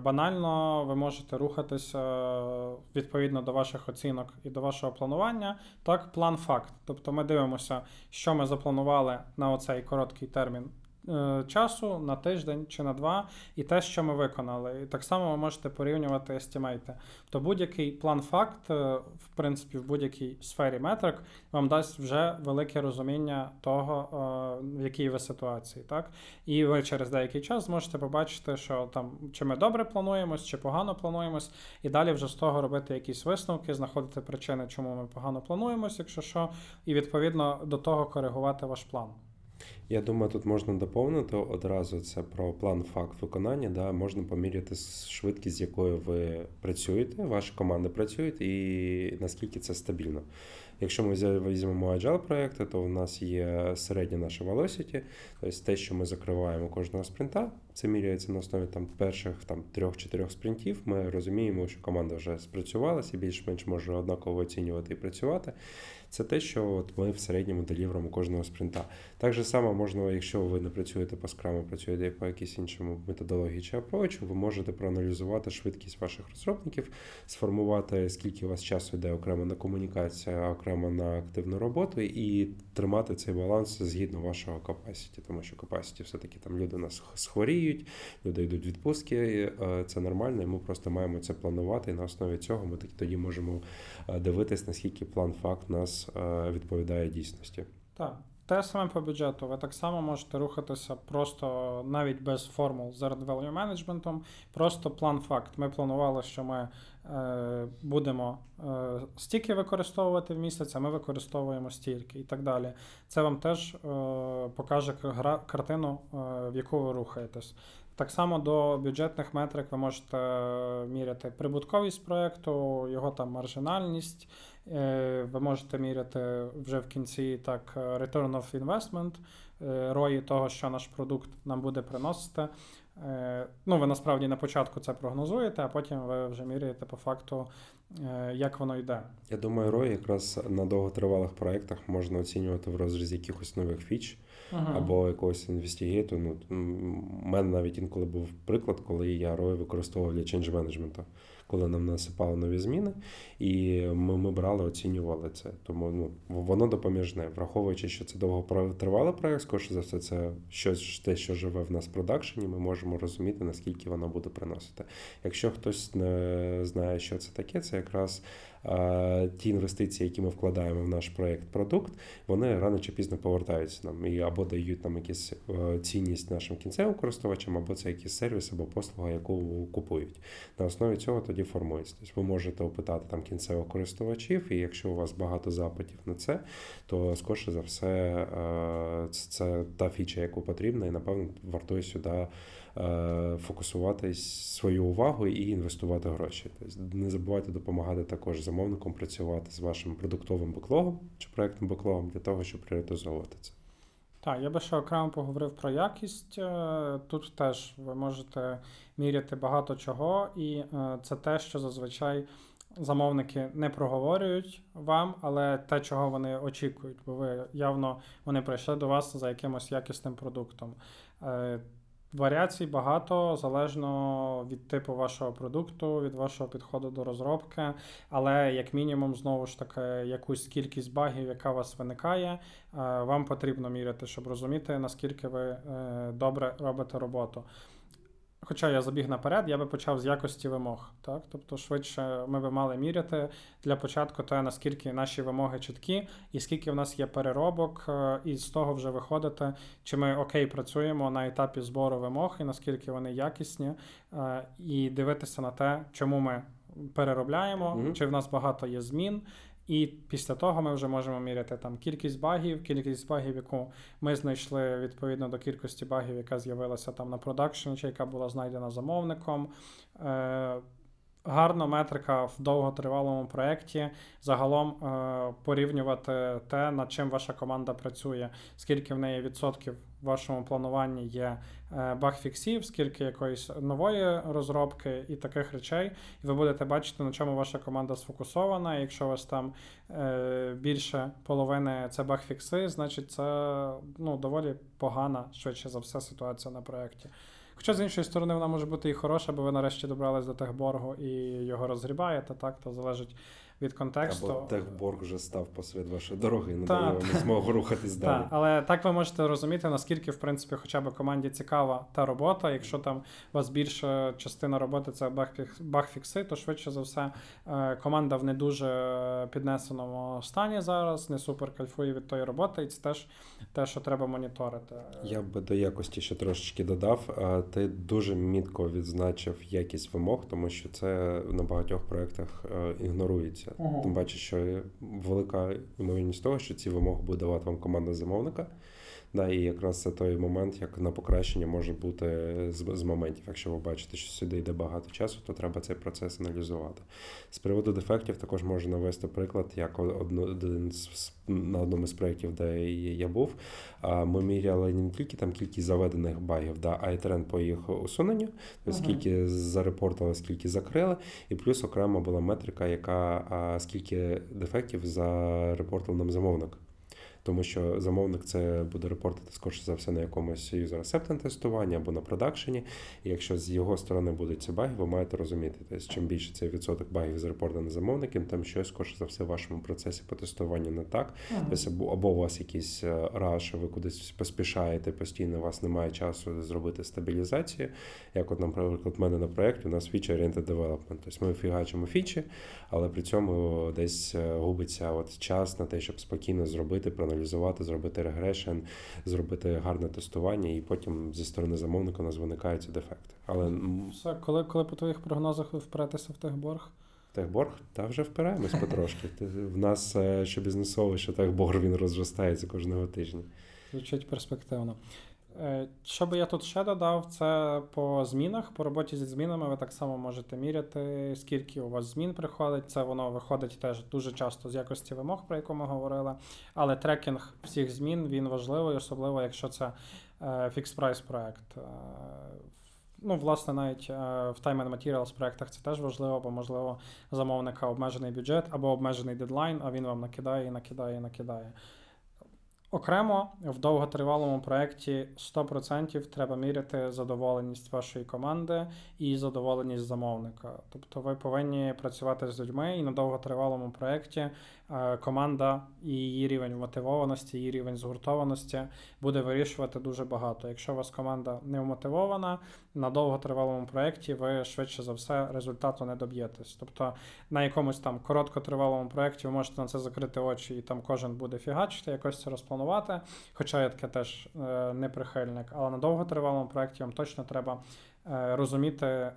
Speaker 1: банально ви можете рухатися відповідно до ваших оцінок і до вашого планування. Так, план факт. Тобто ми дивимося, що ми запланували на оцей короткий термін Е, часу на тиждень чи на два, і те, що ми виконали. І так само ви можете порівнювати естімейти. То будь-який план-факт, е, в принципі, в будь-якій сфері метрик вам дасть вже велике розуміння того, е, в якій ви ситуації. Так? І ви через деякий час зможете побачити, що там чи ми добре плануємось, чи погано плануємось, і далі вже з того робити якісь висновки, знаходити причини, чому ми погано плануємось, якщо що, і відповідно до того коригувати ваш план.
Speaker 2: Я думаю, тут можна доповнити одразу це про план факт виконання. Да, Можна поміряти швидкість, з якою ви працюєте, ваші команди працюють, і наскільки це стабільно. Якщо ми візьмемо agile проекти, то в нас є середня наша velocity, тобто те, що ми закриваємо кожного спринта, це міряється на основі там перших там трьох-чотирьох спринтів. Ми розуміємо, що команда вже спрацювалася більш-менш може однаково оцінювати і працювати це те, що от ми в середньому деліверимо кожного спринта. Так же само можна, якщо ви не працюєте по скраму, працюєте по якійсь іншому методології чи апрочу, ви можете проаналізувати швидкість ваших розробників, сформувати, скільки у вас часу йде окремо на комунікацію, окремо на активну роботу, і тримати цей баланс згідно вашого capacity, тому що capacity все-таки там люди у нас схворіють, люди йдуть в відпустки, це нормально, і ми просто маємо це планувати. І на основі цього ми тоді можемо дивитись, наскільки план факт нас. Відповідає дійсності.
Speaker 1: Так. Те саме по бюджету. Ви так само можете рухатися просто навіть без формул з value менеджментом, просто план факт. Ми планували, що ми будемо е, стільки використовувати в місяць, а ми використовуємо стільки і так далі. Це вам теж е, покаже картину, е, в яку ви рухаєтесь. Так само до бюджетних метрик ви можете міряти прибутковість проєкту, його там маржинальність. Е, ви можете міряти вже в кінці так Return of Investment, е, рої того, що наш продукт нам буде приносити. Е, ну, ви насправді на початку це прогнозуєте, а потім ви вже міряєте по факту, е, як воно йде.
Speaker 2: Я думаю, ROI якраз на довготривалих проєктах можна оцінювати в розрізі якихось нових фіч
Speaker 1: Ага.
Speaker 2: або якогось інвестігейту. Ну, у мене навіть інколи був приклад, коли я ROI використовував для change management, коли нам насипали нові зміни, і ми, ми брали, оцінювали це. Тому ну, воно допоміжне, враховуючи, що це довго тривалий проект, скоріше за все, це щось те, що живе в нас в продакшені, ми можемо розуміти, наскільки воно буде приносити. Якщо хтось не знає, що це таке, це якраз ті інвестиції, які ми вкладаємо в наш проєкт продукт, вони рано чи пізно повертаються нам і або дають нам якусь е, цінність нашим кінцевим користувачам, або це якийсь сервіс або послуга, яку купують. На основі цього тоді формується. Тобто ви можете опитати там кінцевих користувачів, і якщо у вас багато запитів на це, то скоріше за все е, це та фіча, яку потрібна, і напевно вартує сюди. Е, Фокусувати свою увагу і інвестувати гроші. Тобто не забувайте допомагати також замовникам працювати з вашим продуктовим беклогом чи проектним беклогом для того, щоб пріоритизовувати це.
Speaker 1: Так, я би ще окремо поговорив про якість. Е, Тут теж ви можете міряти багато чого, і е, це те, що зазвичай замовники не проговорюють вам, але те, чого вони очікують, бо ви явно вони прийшли до вас за якимось якісним продуктом. Варіацій багато залежно від типу вашого продукту, від вашого підходу до розробки, але як мінімум, знову ж таки, якусь кількість багів, яка у вас виникає, е, вам потрібно міряти, щоб розуміти, наскільки ви е, добре робите роботу. Хоча я забіг наперед, я би почав з якості вимог. Так? Тобто, швидше ми би мали міряти для початку те, наскільки наші вимоги чіткі, і скільки в нас є переробок, е, і з того вже виходити, чи ми окей працюємо на етапі збору вимог, і наскільки вони якісні, е, і дивитися на те, чому ми переробляємо,
Speaker 2: Мгм.
Speaker 1: чи в нас багато є змін. І після того ми вже можемо міряти там кількість багів, кількість багів, яку ми знайшли відповідно до кількості багів, яка з'явилася там на продакшені, чи яка була знайдена замовником. Е, гарна метрика в довготривалому проєкті. Загалом е, порівнювати те, над чим ваша команда працює, скільки в неї відсотків в вашому плануванні є е, баг-фіксів, скільки якоїсь нової розробки і таких речей. І ви будете бачити, на чому ваша команда сфокусована. Якщо у вас там е, більше половини це баг-фікси, значить це ну, доволі погана, швидше за все, ситуація на проєкті. Хоча з іншої сторони вона може бути і хороша, бо ви нарешті добрались до техборгу і його розгрібаєте, так, то залежить від контексту.
Speaker 2: Або техборг вже став посеред вашої дороги не
Speaker 1: Та,
Speaker 2: дає вам змогу рухатись [laughs] далі.
Speaker 1: Так, але так ви можете розуміти, наскільки, в принципі, хоча б команді цікава та робота. Якщо там у вас більша частина роботи це баг-фікс- то швидше за все е, команда в не дуже піднесеному стані зараз, не супер кайфує від тої роботи, і це теж те, що треба моніторити.
Speaker 2: Я би до якості ще трошечки додав. А, Ти дуже мітко відзначив якість вимог, тому що це на багатьох проєктах е, ігнорується.
Speaker 1: Ага.
Speaker 2: Тим паче, що велика ймовірність того, що ці вимоги буде давати вам команда замовника. Да, і якраз це той момент, як на покращення може бути з, з моментів. Якщо ви бачите, що сюди йде багато часу, то треба цей процес аналізувати. З приводу дефектів також можу навести приклад, як один з, на одному з проєктів, де я був. Ми міряли не тільки там кількість заведених багів, да, а й тренд по їх усуненню, тобто
Speaker 1: Ага.
Speaker 2: скільки зарепортили, скільки закрили, і плюс окремо була метрика, яка скільки дефектів зарепортив нам замовник. Тому що замовник це буде репортити скоріше за все на якомусь user acceptance тестуванні або на продакшені. І якщо з його сторони будуть ці баги, ви маєте розуміти, тобто, чим більше цей відсоток багів зарепортаний замовником, тим щось скоріше за все в вашому процесі по тестуванню не так. Тобто або, або у вас якийсь е, раш, ви кудись поспішаєте постійно, у вас немає часу зробити стабілізацію. Як, от, наприклад, в мене на проєкті у нас feature-oriented development. Тобто ми фігачимо фічі, але при цьому десь е, губиться от час на те, щоб спокійно зробити, проаналізувати, зробити регрешн, зробити гарне тестування, і потім зі сторони замовника у нас виникають ці дефекти. Але
Speaker 1: Все, коли, коли по твоїх прогнозах ви впретеся в техборг?
Speaker 2: техборг, та вже впираємось потрошки. В нас е, що бізнесовий, що техборг він розростається кожного тижня.
Speaker 1: Звучить перспективно. Е, Що би я тут ще додав, це по змінах. По роботі зі змінами ви так само можете міряти, скільки у вас змін приходить. Це воно виходить теж дуже часто з якості вимог, про яку ми говорили. Але трекінг всіх змін він важливий, особливо якщо це фікс прайс проект. Е, Ну, власне, навіть е, в Time and Materials проєктах це теж важливо, бо, можливо, замовника обмежений бюджет або обмежений дедлайн, а він вам накидає, і накидає, і накидає. Окремо в довготривалому проєкті 100% треба міряти задоволеність вашої команди і задоволеність замовника. Тобто ви повинні працювати з людьми, і на довготривалому проєкті команда і її рівень мотивованості, її рівень згуртованості буде вирішувати дуже багато. Якщо у вас команда не вмотивована, на довготривалому проєкті ви швидше за все результату не доб'єтесь. Тобто на якомусь там короткотривалому проєкті ви можете на це закрити очі, і там кожен буде фігачити, якось це розпланувати. Хоча я таке теж е, не прихильник. Але на довготривалому проєкті вам точно треба Е, розуміти, е,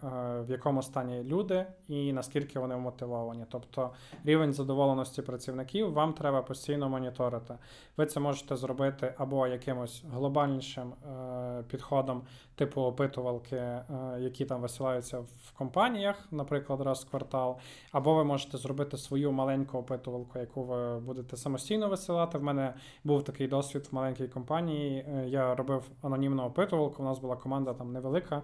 Speaker 1: в якому стані люди і наскільки вони вмотивовані. Тобто рівень задоволеності працівників вам треба постійно моніторити. Ви це можете зробити або якимось глобальнішим е, підходом, типу опитувалки, які там висилаються в компаніях, наприклад, раз в квартал, або ви можете зробити свою маленьку опитувалку, яку ви будете самостійно висилати. В мене був такий досвід в маленькій компанії. Я робив анонімну опитувалку. У нас була команда там невелика.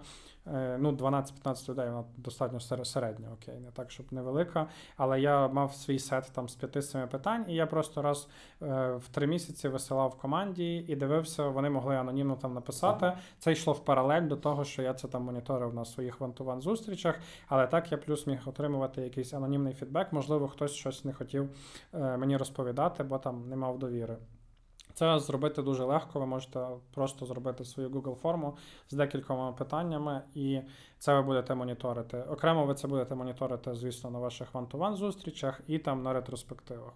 Speaker 1: Е, ну, 12-15 людей, вона достатньо середня, окей, не так, щоб невелика. Але я мав свій сет там з 5-7 питань, і я просто раз е, в три місяці висилав команді і дивився, вони могли анонімно там написати. Це йшло в паралель до того, що я це там моніторив на своїх вантуван зустрічах. Але так я плюс міг отримувати якийсь анонімний фідбек. Можливо, хтось щось не хотів е, мені розповідати, бо там не мав довіри. Це зробити дуже легко. Ви можете просто зробити свою Google форму з декількома питаннями, і це ви будете моніторити. Окремо ви це будете моніторити, звісно, на ваших вантуван зустрічах і там на ретроспективах.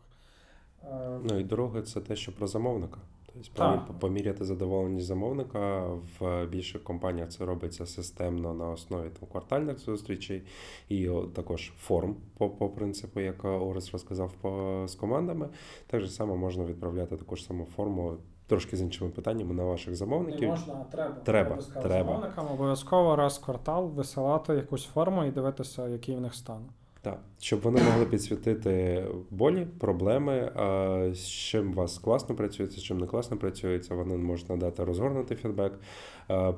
Speaker 2: Ну і друге, це те, що про замовника. Тобто поміряти задоволеність замовника в більших компаніях це робиться системно на основі там, квартальних зустрічей і також форм по по принципу, як Орес розказав по, з командами. Так же само можна відправляти таку ж саму форму. Трошки з іншими питаннями на ваших замовників.
Speaker 1: Не можна, а треба.
Speaker 2: Треба. треба.
Speaker 1: Замовникам обов'язково раз в квартал висилати якусь форму і дивитися, який в них стан.
Speaker 2: Так, щоб вони могли підсвітити болі, проблеми, з чим вас класно працюється, з чим не класно працюється, вони можуть надати розгорнутий фідбек.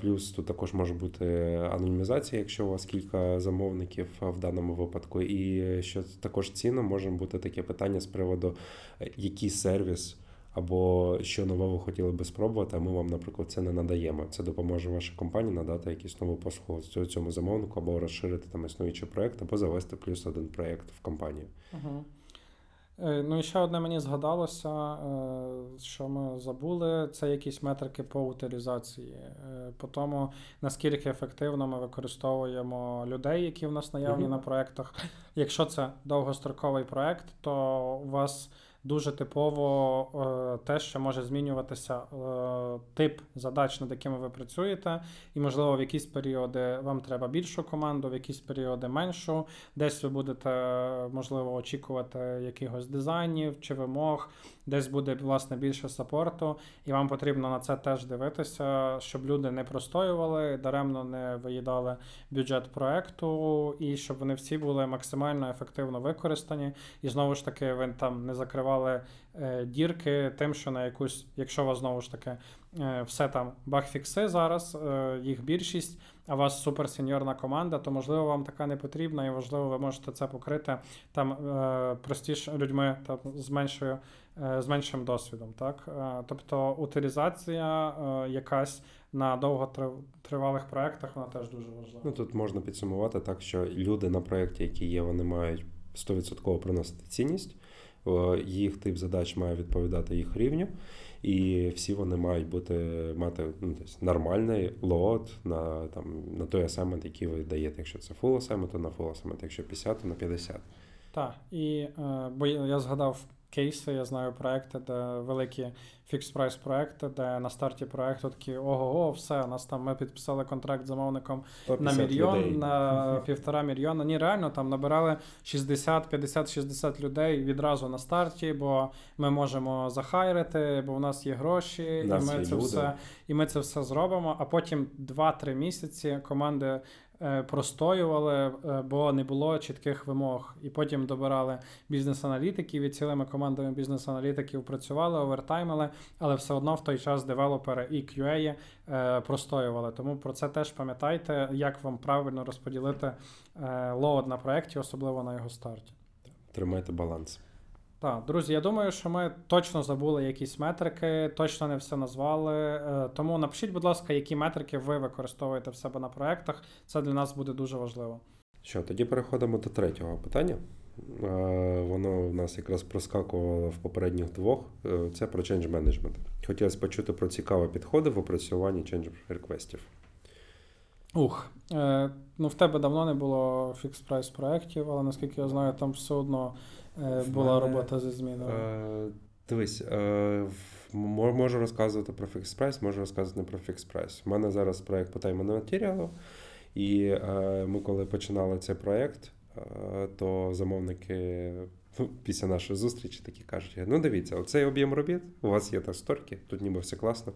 Speaker 2: Плюс тут також може бути анонімізація, якщо у вас кілька замовників в даному випадку. І що також цінно може бути таке питання з приводу, е, який сервіс або що нове ви хотіли би спробувати, а ми вам, наприклад, це не надаємо. Це допоможе вашій компанії надати якісь нову послугу цьому замовнику, або розширити там існуючий проєкт, або завести плюс один проєкт в компанію.
Speaker 1: Угу. Ну і ще одне мені згадалося, е, що ми забули, це якісь метрики по утилізації, е, по тому, наскільки ефективно ми використовуємо людей, які в нас наявні uh-huh. на проєктах. Якщо це довгостроковий проєкт, то у вас дуже типово е, те, що може змінюватися е, тип задач, над якими ви працюєте, і, можливо, в якісь періоди вам треба більшу команду, в якісь періоди меншу. Десь ви будете, можливо, очікувати якихось дизайнів чи вимог, десь буде власне більше сапорту, і вам потрібно на це теж дивитися, щоб люди не простоювали, даремно не виїдали бюджет проекту, і щоб вони всі були максимально ефективно використані. І знову ж таки, ви там не закривали е, дірки тим, що на якусь, якщо у вас знову ж таки е, все там багфікси зараз, е, їх більшість. А у вас суперсеньорна команда, то можливо вам така не потрібна, і важливо, ви можете це покрити там е, простіше людьми там з меншою з меншим досвідом. Так? Е, тобто утилізація е, якась на довготривалих проєктах вона теж дуже важлива.
Speaker 2: Ну Тут можна підсумувати так, що люди на проєкті, які є, вони мають 100% приносити цінність, їх тип задач має відповідати їх рівню. І всі вони мають бути мати ну, десь нормальний лот на там на той асемент, який ви даєте. Якщо це full assignment, то на full assignment, якщо 50, то на 50.
Speaker 1: Так, і бо я згадав кейси, я знаю проекти, де великі фікс прайс проекти, де на старті проекту такі ого-го, все, нас там ми підписали контракт з замовником на мільйон, людей. на півтора мільйона. Ні, реально там набирали 60, 50, 60 людей відразу на старті, бо ми можемо захайрити, бо в нас є гроші, нас і ми це люди. все і ми це все зробимо. А потім 2-3 місяці команди простоювали, е, бо не було чітких вимог. І потім добирали бізнес-аналітиків і цілими командами бізнес-аналітиків працювали, овертаймили, але все одно в той час девелопери і QA е, простоювали. Тому про це теж пам'ятайте, як вам правильно розподілити load на проєкті, особливо на його старті.
Speaker 2: Тримайте баланс.
Speaker 1: Так, друзі, я думаю, що ми точно забули якісь метрики, точно не все назвали. Е, тому напишіть, будь ласка, які метрики ви використовуєте в себе на проєктах. Це для нас буде дуже важливо.
Speaker 2: Що, тоді переходимо до третього питання. Е, воно в нас якраз проскакувало в попередніх двох. Е, це про change management. Хотілося почути про цікаві підходи в опрацюванні change реквестів.
Speaker 1: Ух, ну в тебе давно не було фікс прайс проєктів, але наскільки я знаю, там все одно була мене, робота зі зміною. Е,
Speaker 2: Дивись, е, можу розказувати про прайс, можу розказувати не про фікс прайс. У мене зараз проєкт по тайману матеріалу, і е, ми, коли починали цей проєкт, е, то замовники. [laughs] Ну, після нашої зустрічі такі кажуть: ну дивіться, оцей об'єм робіт, у вас є та сторки, тут ніби все класно.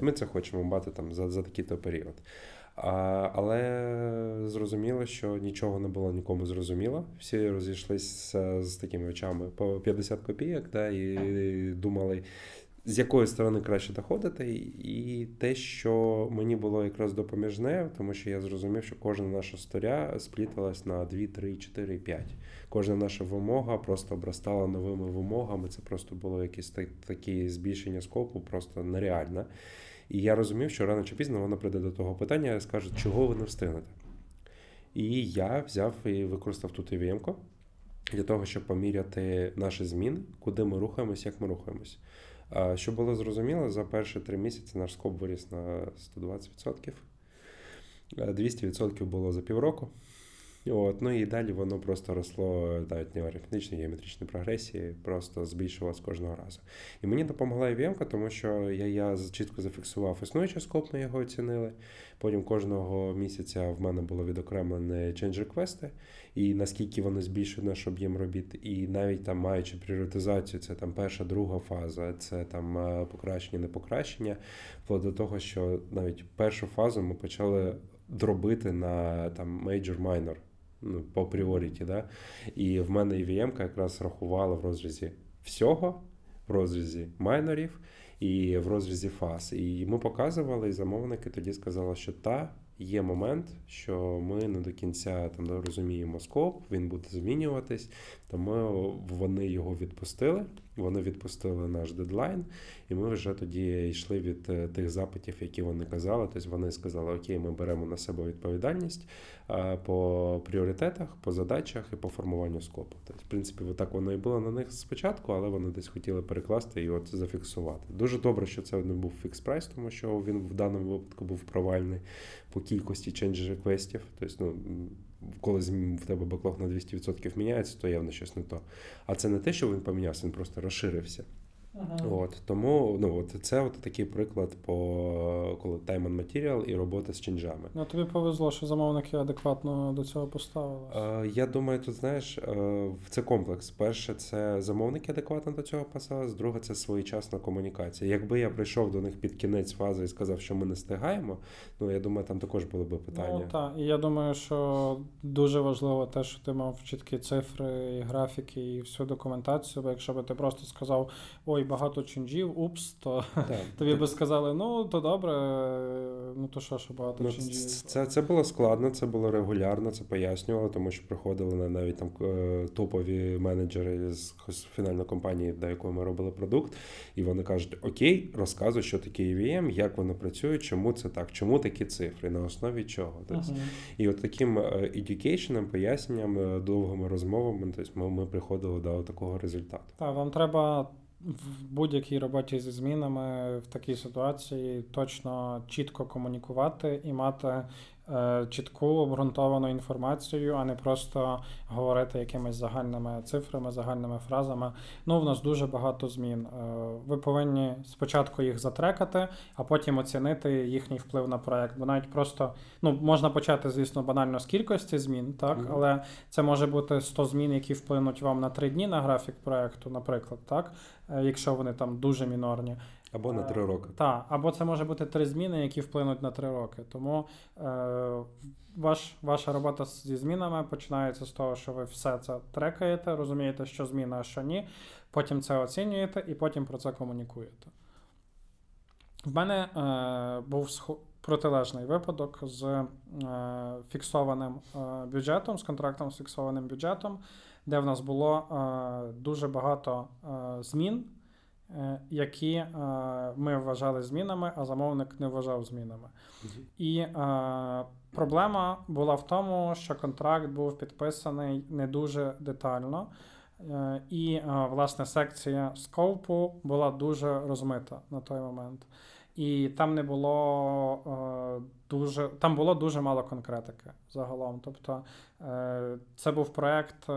Speaker 2: Ми це хочемо мати там за за такий-то період. Але зрозуміло, що нічого не було нікому зрозуміло. Всі розійшлися з такими очами по 50 копійок, да, і думали, з якої сторони краще доходити. І те, що мені було якраз допоміжне, тому що я зрозумів, що кожна наша сторя спліталась на 2, 3, 4, 5. Кожна наша вимога просто обростала новими вимогами. Це просто було якесь таке збільшення скопу, просто нереальне. І я розумів, що рано чи пізно воно прийде до того питання і скаже, чого ви не встигнете. І я взяв і використав тут EVM для того, щоб поміряти наші зміни, куди ми рухаємось, як ми рухаємось. Щоб було зрозуміло, за перші три місяці наш скоп виріс на 120%. 200% було за півроку. От, Ну і далі воно просто росло навіть не в арифметичній геометричній прогресії, просто збільшувалось кожного разу. І мені допомогла IVM, тому що я я чітко зафіксував існуючий скоп, ми його оцінили. Потім кожного місяця в мене було відокремлені change реквести і наскільки вони збільшують наш об'єм робіт. І навіть там маючи пріоритизацію, це там перша, друга фаза, це там е, покращення, не покращення, вплоть до того, що навіть першу фазу ми почали дробити на там major-minor ну, по пріоріті. Да? І в мене EVM якраз рахувала в розрізі всього, в розрізі майнорів і в розрізі фаз. І ми показували, і замовники тоді сказали, що та. Є момент, що ми не до кінця там розуміємо скоп, він буде змінюватись, тому вони його відпустили. Вони відпустили наш дедлайн, і ми вже тоді йшли від е, тих запитів, які вони казали. Тобто вони сказали, окей, ми беремо на себе відповідальність по пріоритетах, по задачах і по формуванню скопу. Тобто, в принципі, так воно і було на них спочатку, але вони десь хотіли перекласти і от зафіксувати. Дуже добре, що це не був фікс прайс, тому що він в даному випадку був провальний по кількості change реквестів. Тобто, ну коли в тебе беклог на 200% міняється, то явно щось не то. А це не те, що він помінявся, він просто розширився. Ага. От, Тому ну, от це от такий приклад по коли time and material і робота з чинджами.
Speaker 1: Ну тобі повезло, що замовники адекватно до цього поставили.
Speaker 2: Е, я думаю, тут знаєш, е, це комплекс. Перше, це замовники адекватно до цього поставили, друге, це своєчасна комунікація. Якби я прийшов до них під кінець фази і сказав, що ми не стигаємо, ну я думаю, там також були б питання.
Speaker 1: Ну так, і я думаю, що дуже важливо те, що ти мав чіткі цифри, і графіки і всю документацію. Бо якщо би ти просто сказав ой багато чинджів, упс, то [laughs] тобі би сказали, ну то добре, ну то що, що багато ну, чинджів.
Speaker 2: Це це було складно, це було регулярно, це пояснювало, тому що приходили навіть там е, топові менеджери з фінальної компанії, до якої ми робили продукт, і вони кажуть: Окей, розказуй, що таке EVM, як воно працює, чому це так, чому такі цифри, на основі чого. Тобто, uh-huh. І от таким едюкейшеном, поясненням, е, довгими розмовами, тобто ми, ми приходили до такого результату.
Speaker 1: Так, вам треба в будь-якій роботі зі змінами в такій ситуації точно чітко комунікувати і мати чітку обґрунтовану інформацію, а не просто говорити якимись загальними цифрами, загальними фразами. Ну, в нас дуже багато змін. Е, ви повинні спочатку їх затрекати, а потім оцінити їхній вплив на проект. Бо навіть просто ну, можна почати, звісно, банально з кількості змін, так, mm-hmm. але це може бути 100 змін, які вплинуть вам на 3 дні на графік проекту, наприклад, так, е, якщо вони там дуже мінорні.
Speaker 2: Або на три роки.
Speaker 1: Так, або це може бути три зміни, які вплинуть на три роки. Тому е, ваш, ваша робота зі змінами починається з того, що ви все це трекаєте, розумієте, що зміна, а що ні. Потім це оцінюєте і потім про це комунікуєте. В мене е, був протилежний випадок з е, фіксованим е, бюджетом, з контрактом з фіксованим бюджетом, де в нас було е, дуже багато е, змін. Е, які е, ми вважали змінами, а замовник не вважав змінами. І е, проблема була в тому, що контракт був підписаний не дуже детально, і, власне, секція скопу була дуже розмита на той момент. І там не було дуже там було дуже мало конкретики загалом. Тобто це був проект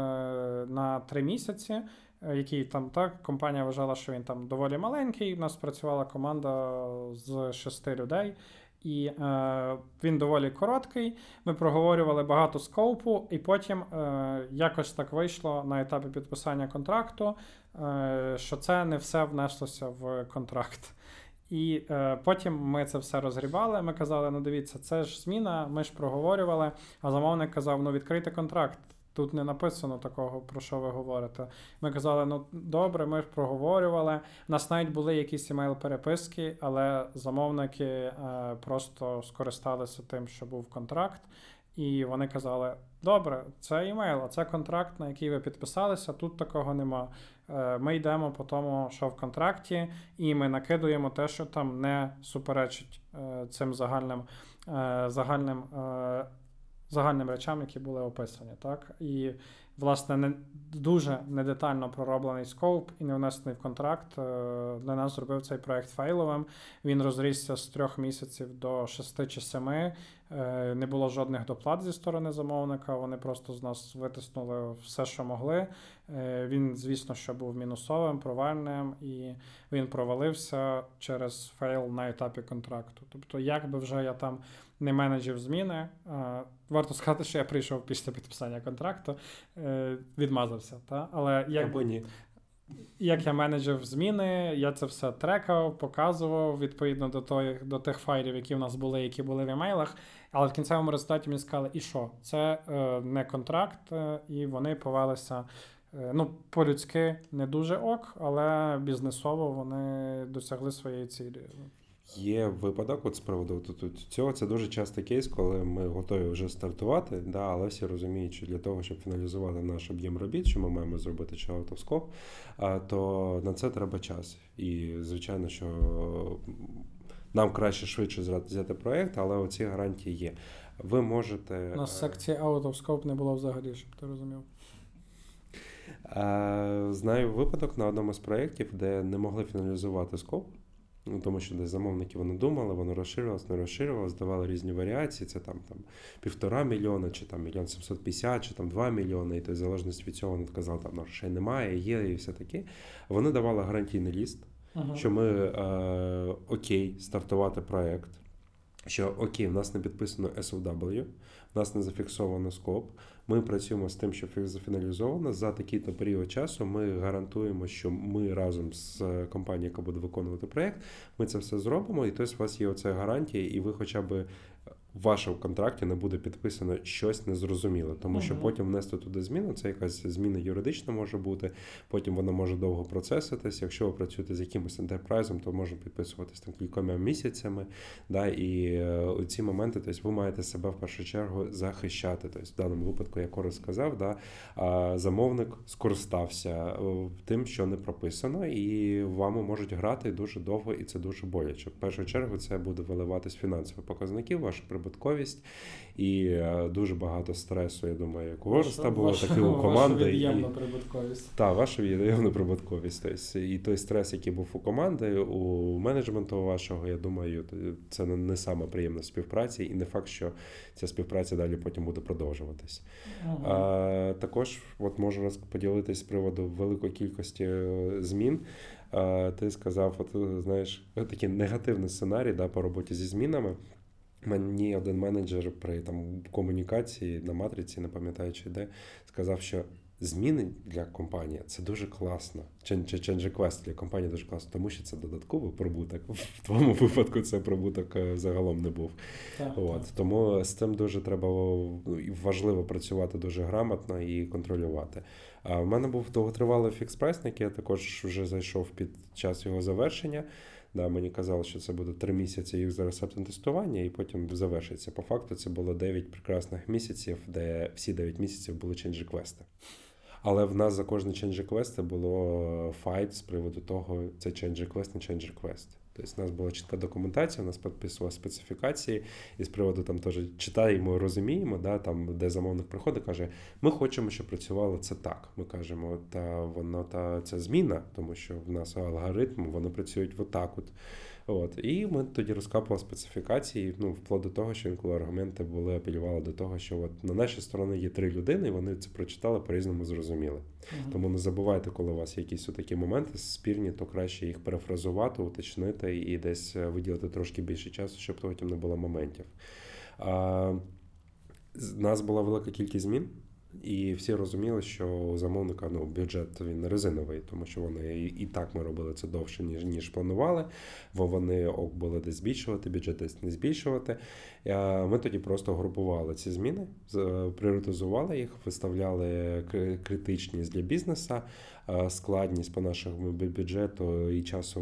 Speaker 1: на три місяці. Е, який там так компанія вважала, що він там доволі маленький. У нас працювала команда з шести людей, і е, він доволі короткий. Ми проговорювали багато скоупу, і потім е, якось так вийшло на етапі підписання контракту, е, що це не все внеслося в контракт. І е, потім ми це все розгрібали. Ми казали: ну дивіться, це ж зміна, ми ж проговорювали. А замовник казав: ну відкрийте контракт. Тут не написано такого, про що ви говорите. Ми казали, ну добре, ми ж проговорювали. У нас навіть були якісь емейл-переписки, але замовники е, просто скористалися тим, що був контракт, і вони казали: добре, це імейл, а це контракт, на який ви підписалися. Тут такого нема. Е, ми йдемо по тому, що в контракті, і ми накидуємо те, що там не суперечить е, цим загальним е, загальним. Загальним речам, які були описані. Так? І, власне, не дуже недетально пророблений скоуп і не внесений в контракт. Е, для нас зробив цей проект фейловим. Він розрісся з трьох місяців до шести чи семи. Е, не було жодних доплат зі сторони замовника. Вони просто з нас витиснули все, що могли. Е, він, звісно, що був мінусовим, провальним, і він провалився через fail на етапі контракту. Тобто, як би вже я там не менеджив зміни. Варто сказати, що я прийшов після підписання контракту, е, відмазався. Та? Але як
Speaker 2: Або ні.
Speaker 1: Як я менеджив зміни, я це все трекав, показував відповідно до той, до тих файлів, які в нас були, які були в емейлах. Але в кінцевому результаті мені сказали, і що? Це е, не контракт, е, і вони повелися е, ну, по-людськи не дуже ок, але бізнесово вони досягли своєї цілі.
Speaker 2: Є випадок, от з приводу тут цього, це дуже частий кейс, коли ми готові вже стартувати, да, але всі розуміють, що для того, щоб фіналізувати наш об'єм робіт, що ми маємо зробити чи автоскоп, то на це треба час. І, звичайно, що нам краще швидше взяти проєкт, але оці гарантії є. Ви можете.
Speaker 1: У нас секції Out of Scope не було взагалі, щоб ти розумів.
Speaker 2: Знаю випадок на одному з проєктів, де не могли фіналізувати скоп. Ну, Тому що десь замовники вони думали, воно розширювалося, не розширювалося, давали різні варіації. Це там там півтора мільйона, чи там мільйон сімсот п'ятдесят, чи там два мільйони. І то в залежності від цього вони казали, там ну, грошей немає, є, і все таке. Вони давали гарантійний ліст, uh-huh. що ми е, окей, стартувати проект. Що окей, в нас не підписано SOW, в нас не зафіксовано скоп. Ми працюємо з тим, що зафіналізовано. За такий-то період часу ми гарантуємо, що ми разом з компанією, яка буде виконувати проєкт, ми це все зробимо. І тобто у вас є оця гарантія, і ви хоча б в вашому контракті не буде підписано щось незрозуміле, тому що потім внести туди зміну, це якась зміна юридична може бути, потім вона може довго процеситись. Якщо ви працюєте з якимось ентерпрайзом, то може підписуватись там кількома місяцями. Да, І е, у ці моменти тобто, ви маєте себе в першу чергу захищати. Тобто, в даному випадку, я коротко сказав, да, замовник скористався е, тим, що не прописано, і вами можуть грати дуже довго, і це дуже боляче. В першу чергу це буде виливатись фінансові показники, ваші прибутковість і е, дуже багато стресу. Я думаю, як у Ворста було, так і у команди.
Speaker 1: Від'ємна прибутковість.
Speaker 2: Так, ваша від'ємна прибутковість. Тобто, і той стрес, який був у команди, у менеджменту вашого, я думаю, це не саме приємна співпраця, і не факт, що ця співпраця далі потім буде продовжуватись. Ага. А, Також от можу поділитись з приводу великої кількості е, змін. Ти сказав, от знаєш, такий негативний сценарій да, по роботі зі змінами. Мені один менеджер при там комунікації на матриці, не пам'ятаючи де, сказав, що Зміни для компанії це дуже класно. Change request для компанії дуже класно, тому що це додатковий прибуток. В твоєму випадку це прибуток е, загалом не був.
Speaker 1: Так,
Speaker 2: От
Speaker 1: так.
Speaker 2: тому з цим дуже треба ну, важливо працювати дуже грамотно і контролювати. А в мене був довготривалий fixed price, на який я також вже зайшов під час його завершення. Да, мені казали, що це буде три місяці і user acceptance тестування, і потім завершиться. По факту це було 9 прекрасних місяців, де всі 9 місяців були change request-и. Але в нас за кожний change request було файт з приводу того, це change request, не change request. Тобто у нас була чітка документація, у нас підписували специфікації, і з приводу там теж читаємо, розуміємо, да, там, де замовник приходить, каже, ми хочемо, щоб працювало це так. Ми кажемо, та воно та це зміна, тому що в нас алгоритм, вони працюють отак. От. От. І ми тоді розкапували специфікації, ну, вплоть до того, що інколи аргументи були апелювали до того, що от на нашій стороні є три людини, і вони це прочитали, по-різному зрозуміли.
Speaker 1: Мгм.
Speaker 2: Тому не забувайте, коли у вас є якісь такі моменти спірні, то краще їх перефразувати, уточнити і десь е, виділити трошки більше часу, щоб потім не було моментів. А, нас була велика кількість змін. І всі розуміли, що у замовника ну, бюджет він резиновий, тому що вони і, так ми робили це довше, ніж ніж планували. Бо вони ок були десь збільшувати, бюджет десь не збільшувати. Е, Ми тоді просто групували ці зміни, з- пріоритизували їх, виставляли кри- критичність для бізнесу, е, складність по нашому бюджету і часу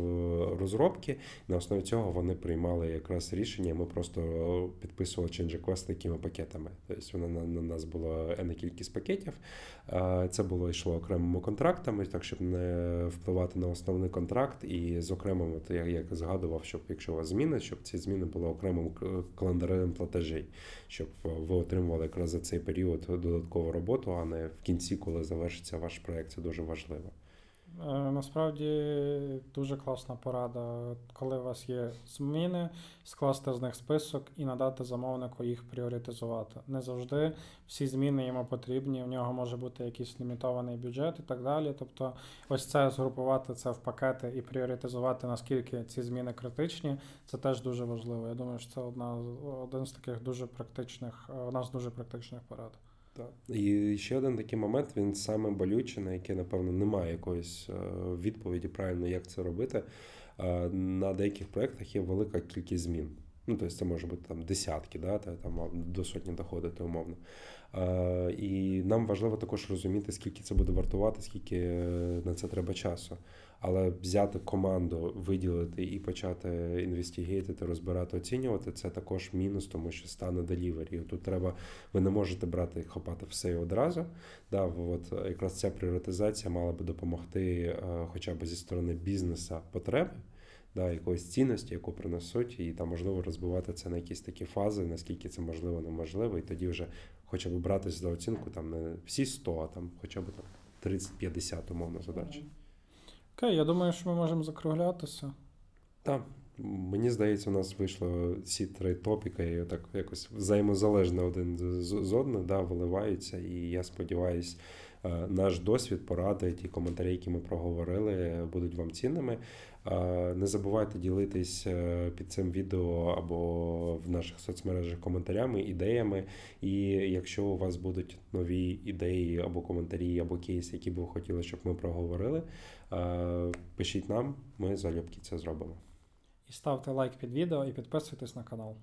Speaker 2: розробки. На основі цього вони приймали якраз рішення. Ми просто підписували change request такими пакетами. Тобто воно на, на нас було енна кількість пакетів. Е, Це було йшло окремими контрактами, так щоб не впливати на основний контракт, і з окремим, я як згадував, щоб якщо у вас зміни, щоб ці зміни були окремим календарем платежей, щоб ви отримували якраз за цей період додаткову роботу, а не в кінці, коли завершиться ваш проект. Це дуже важливо.
Speaker 1: Е, Насправді дуже класна порада, коли у вас є зміни, скласти з них список і надати замовнику їх пріоритизувати. Не завжди всі зміни йому потрібні, у нього може бути якийсь лімітований бюджет і так далі. Тобто, ось це згрупувати це в пакети і пріоритизувати, наскільки ці зміни критичні, це теж дуже важливо. Я думаю, що це одна з- один з таких дуже практичних, е, одна з дуже практичних порад.
Speaker 2: Так. І ще один такий момент, він саме болючий, на який, напевно, немає якоїсь е, відповіді правильно, як це робити. Е, На деяких проєктах є велика кількість змін. Ну, тобто це може бути там десятки, да, та, там до сотні доходити умовно. Е, І нам важливо також розуміти, скільки це буде вартувати, скільки е, на це треба часу. Але взяти команду, виділити і почати інвестігейтити, розбирати, оцінювати це також мінус, тому що стане делівері. Тут треба, ви не можете брати хопати все одразу. Да, от якраз ця пріоритизація мала би допомогти, е, хоча б зі сторони бізнеса потреби. Да, якоїсь цінності, яку принесуть, і там можливо розбивати це на якісь такі фази, наскільки це можливо, неможливо, і тоді вже хоча б братись за оцінку там не всі 100, а там хоча б там 30-50 умовно задач.
Speaker 1: Окей, я думаю, що ми можемо закруглятися.
Speaker 2: Так, мені здається, у нас вийшло ці три топіки, і так якось взаємозалежно один з, з з одним да, виливаються. І я сподіваюся, наш досвід, поради, ті коментарі, які ми проговорили, будуть вам цінними. Не забувайте ділитись е, під цим відео або в наших соцмережах коментарями, ідеями. І якщо у вас будуть нові ідеї або коментарі, або кейси, які б ви хотіли, щоб ми проговорили, е, пишіть нам, ми залюбки це зробимо.
Speaker 1: І ставте лайк під відео і підписуйтесь на канал.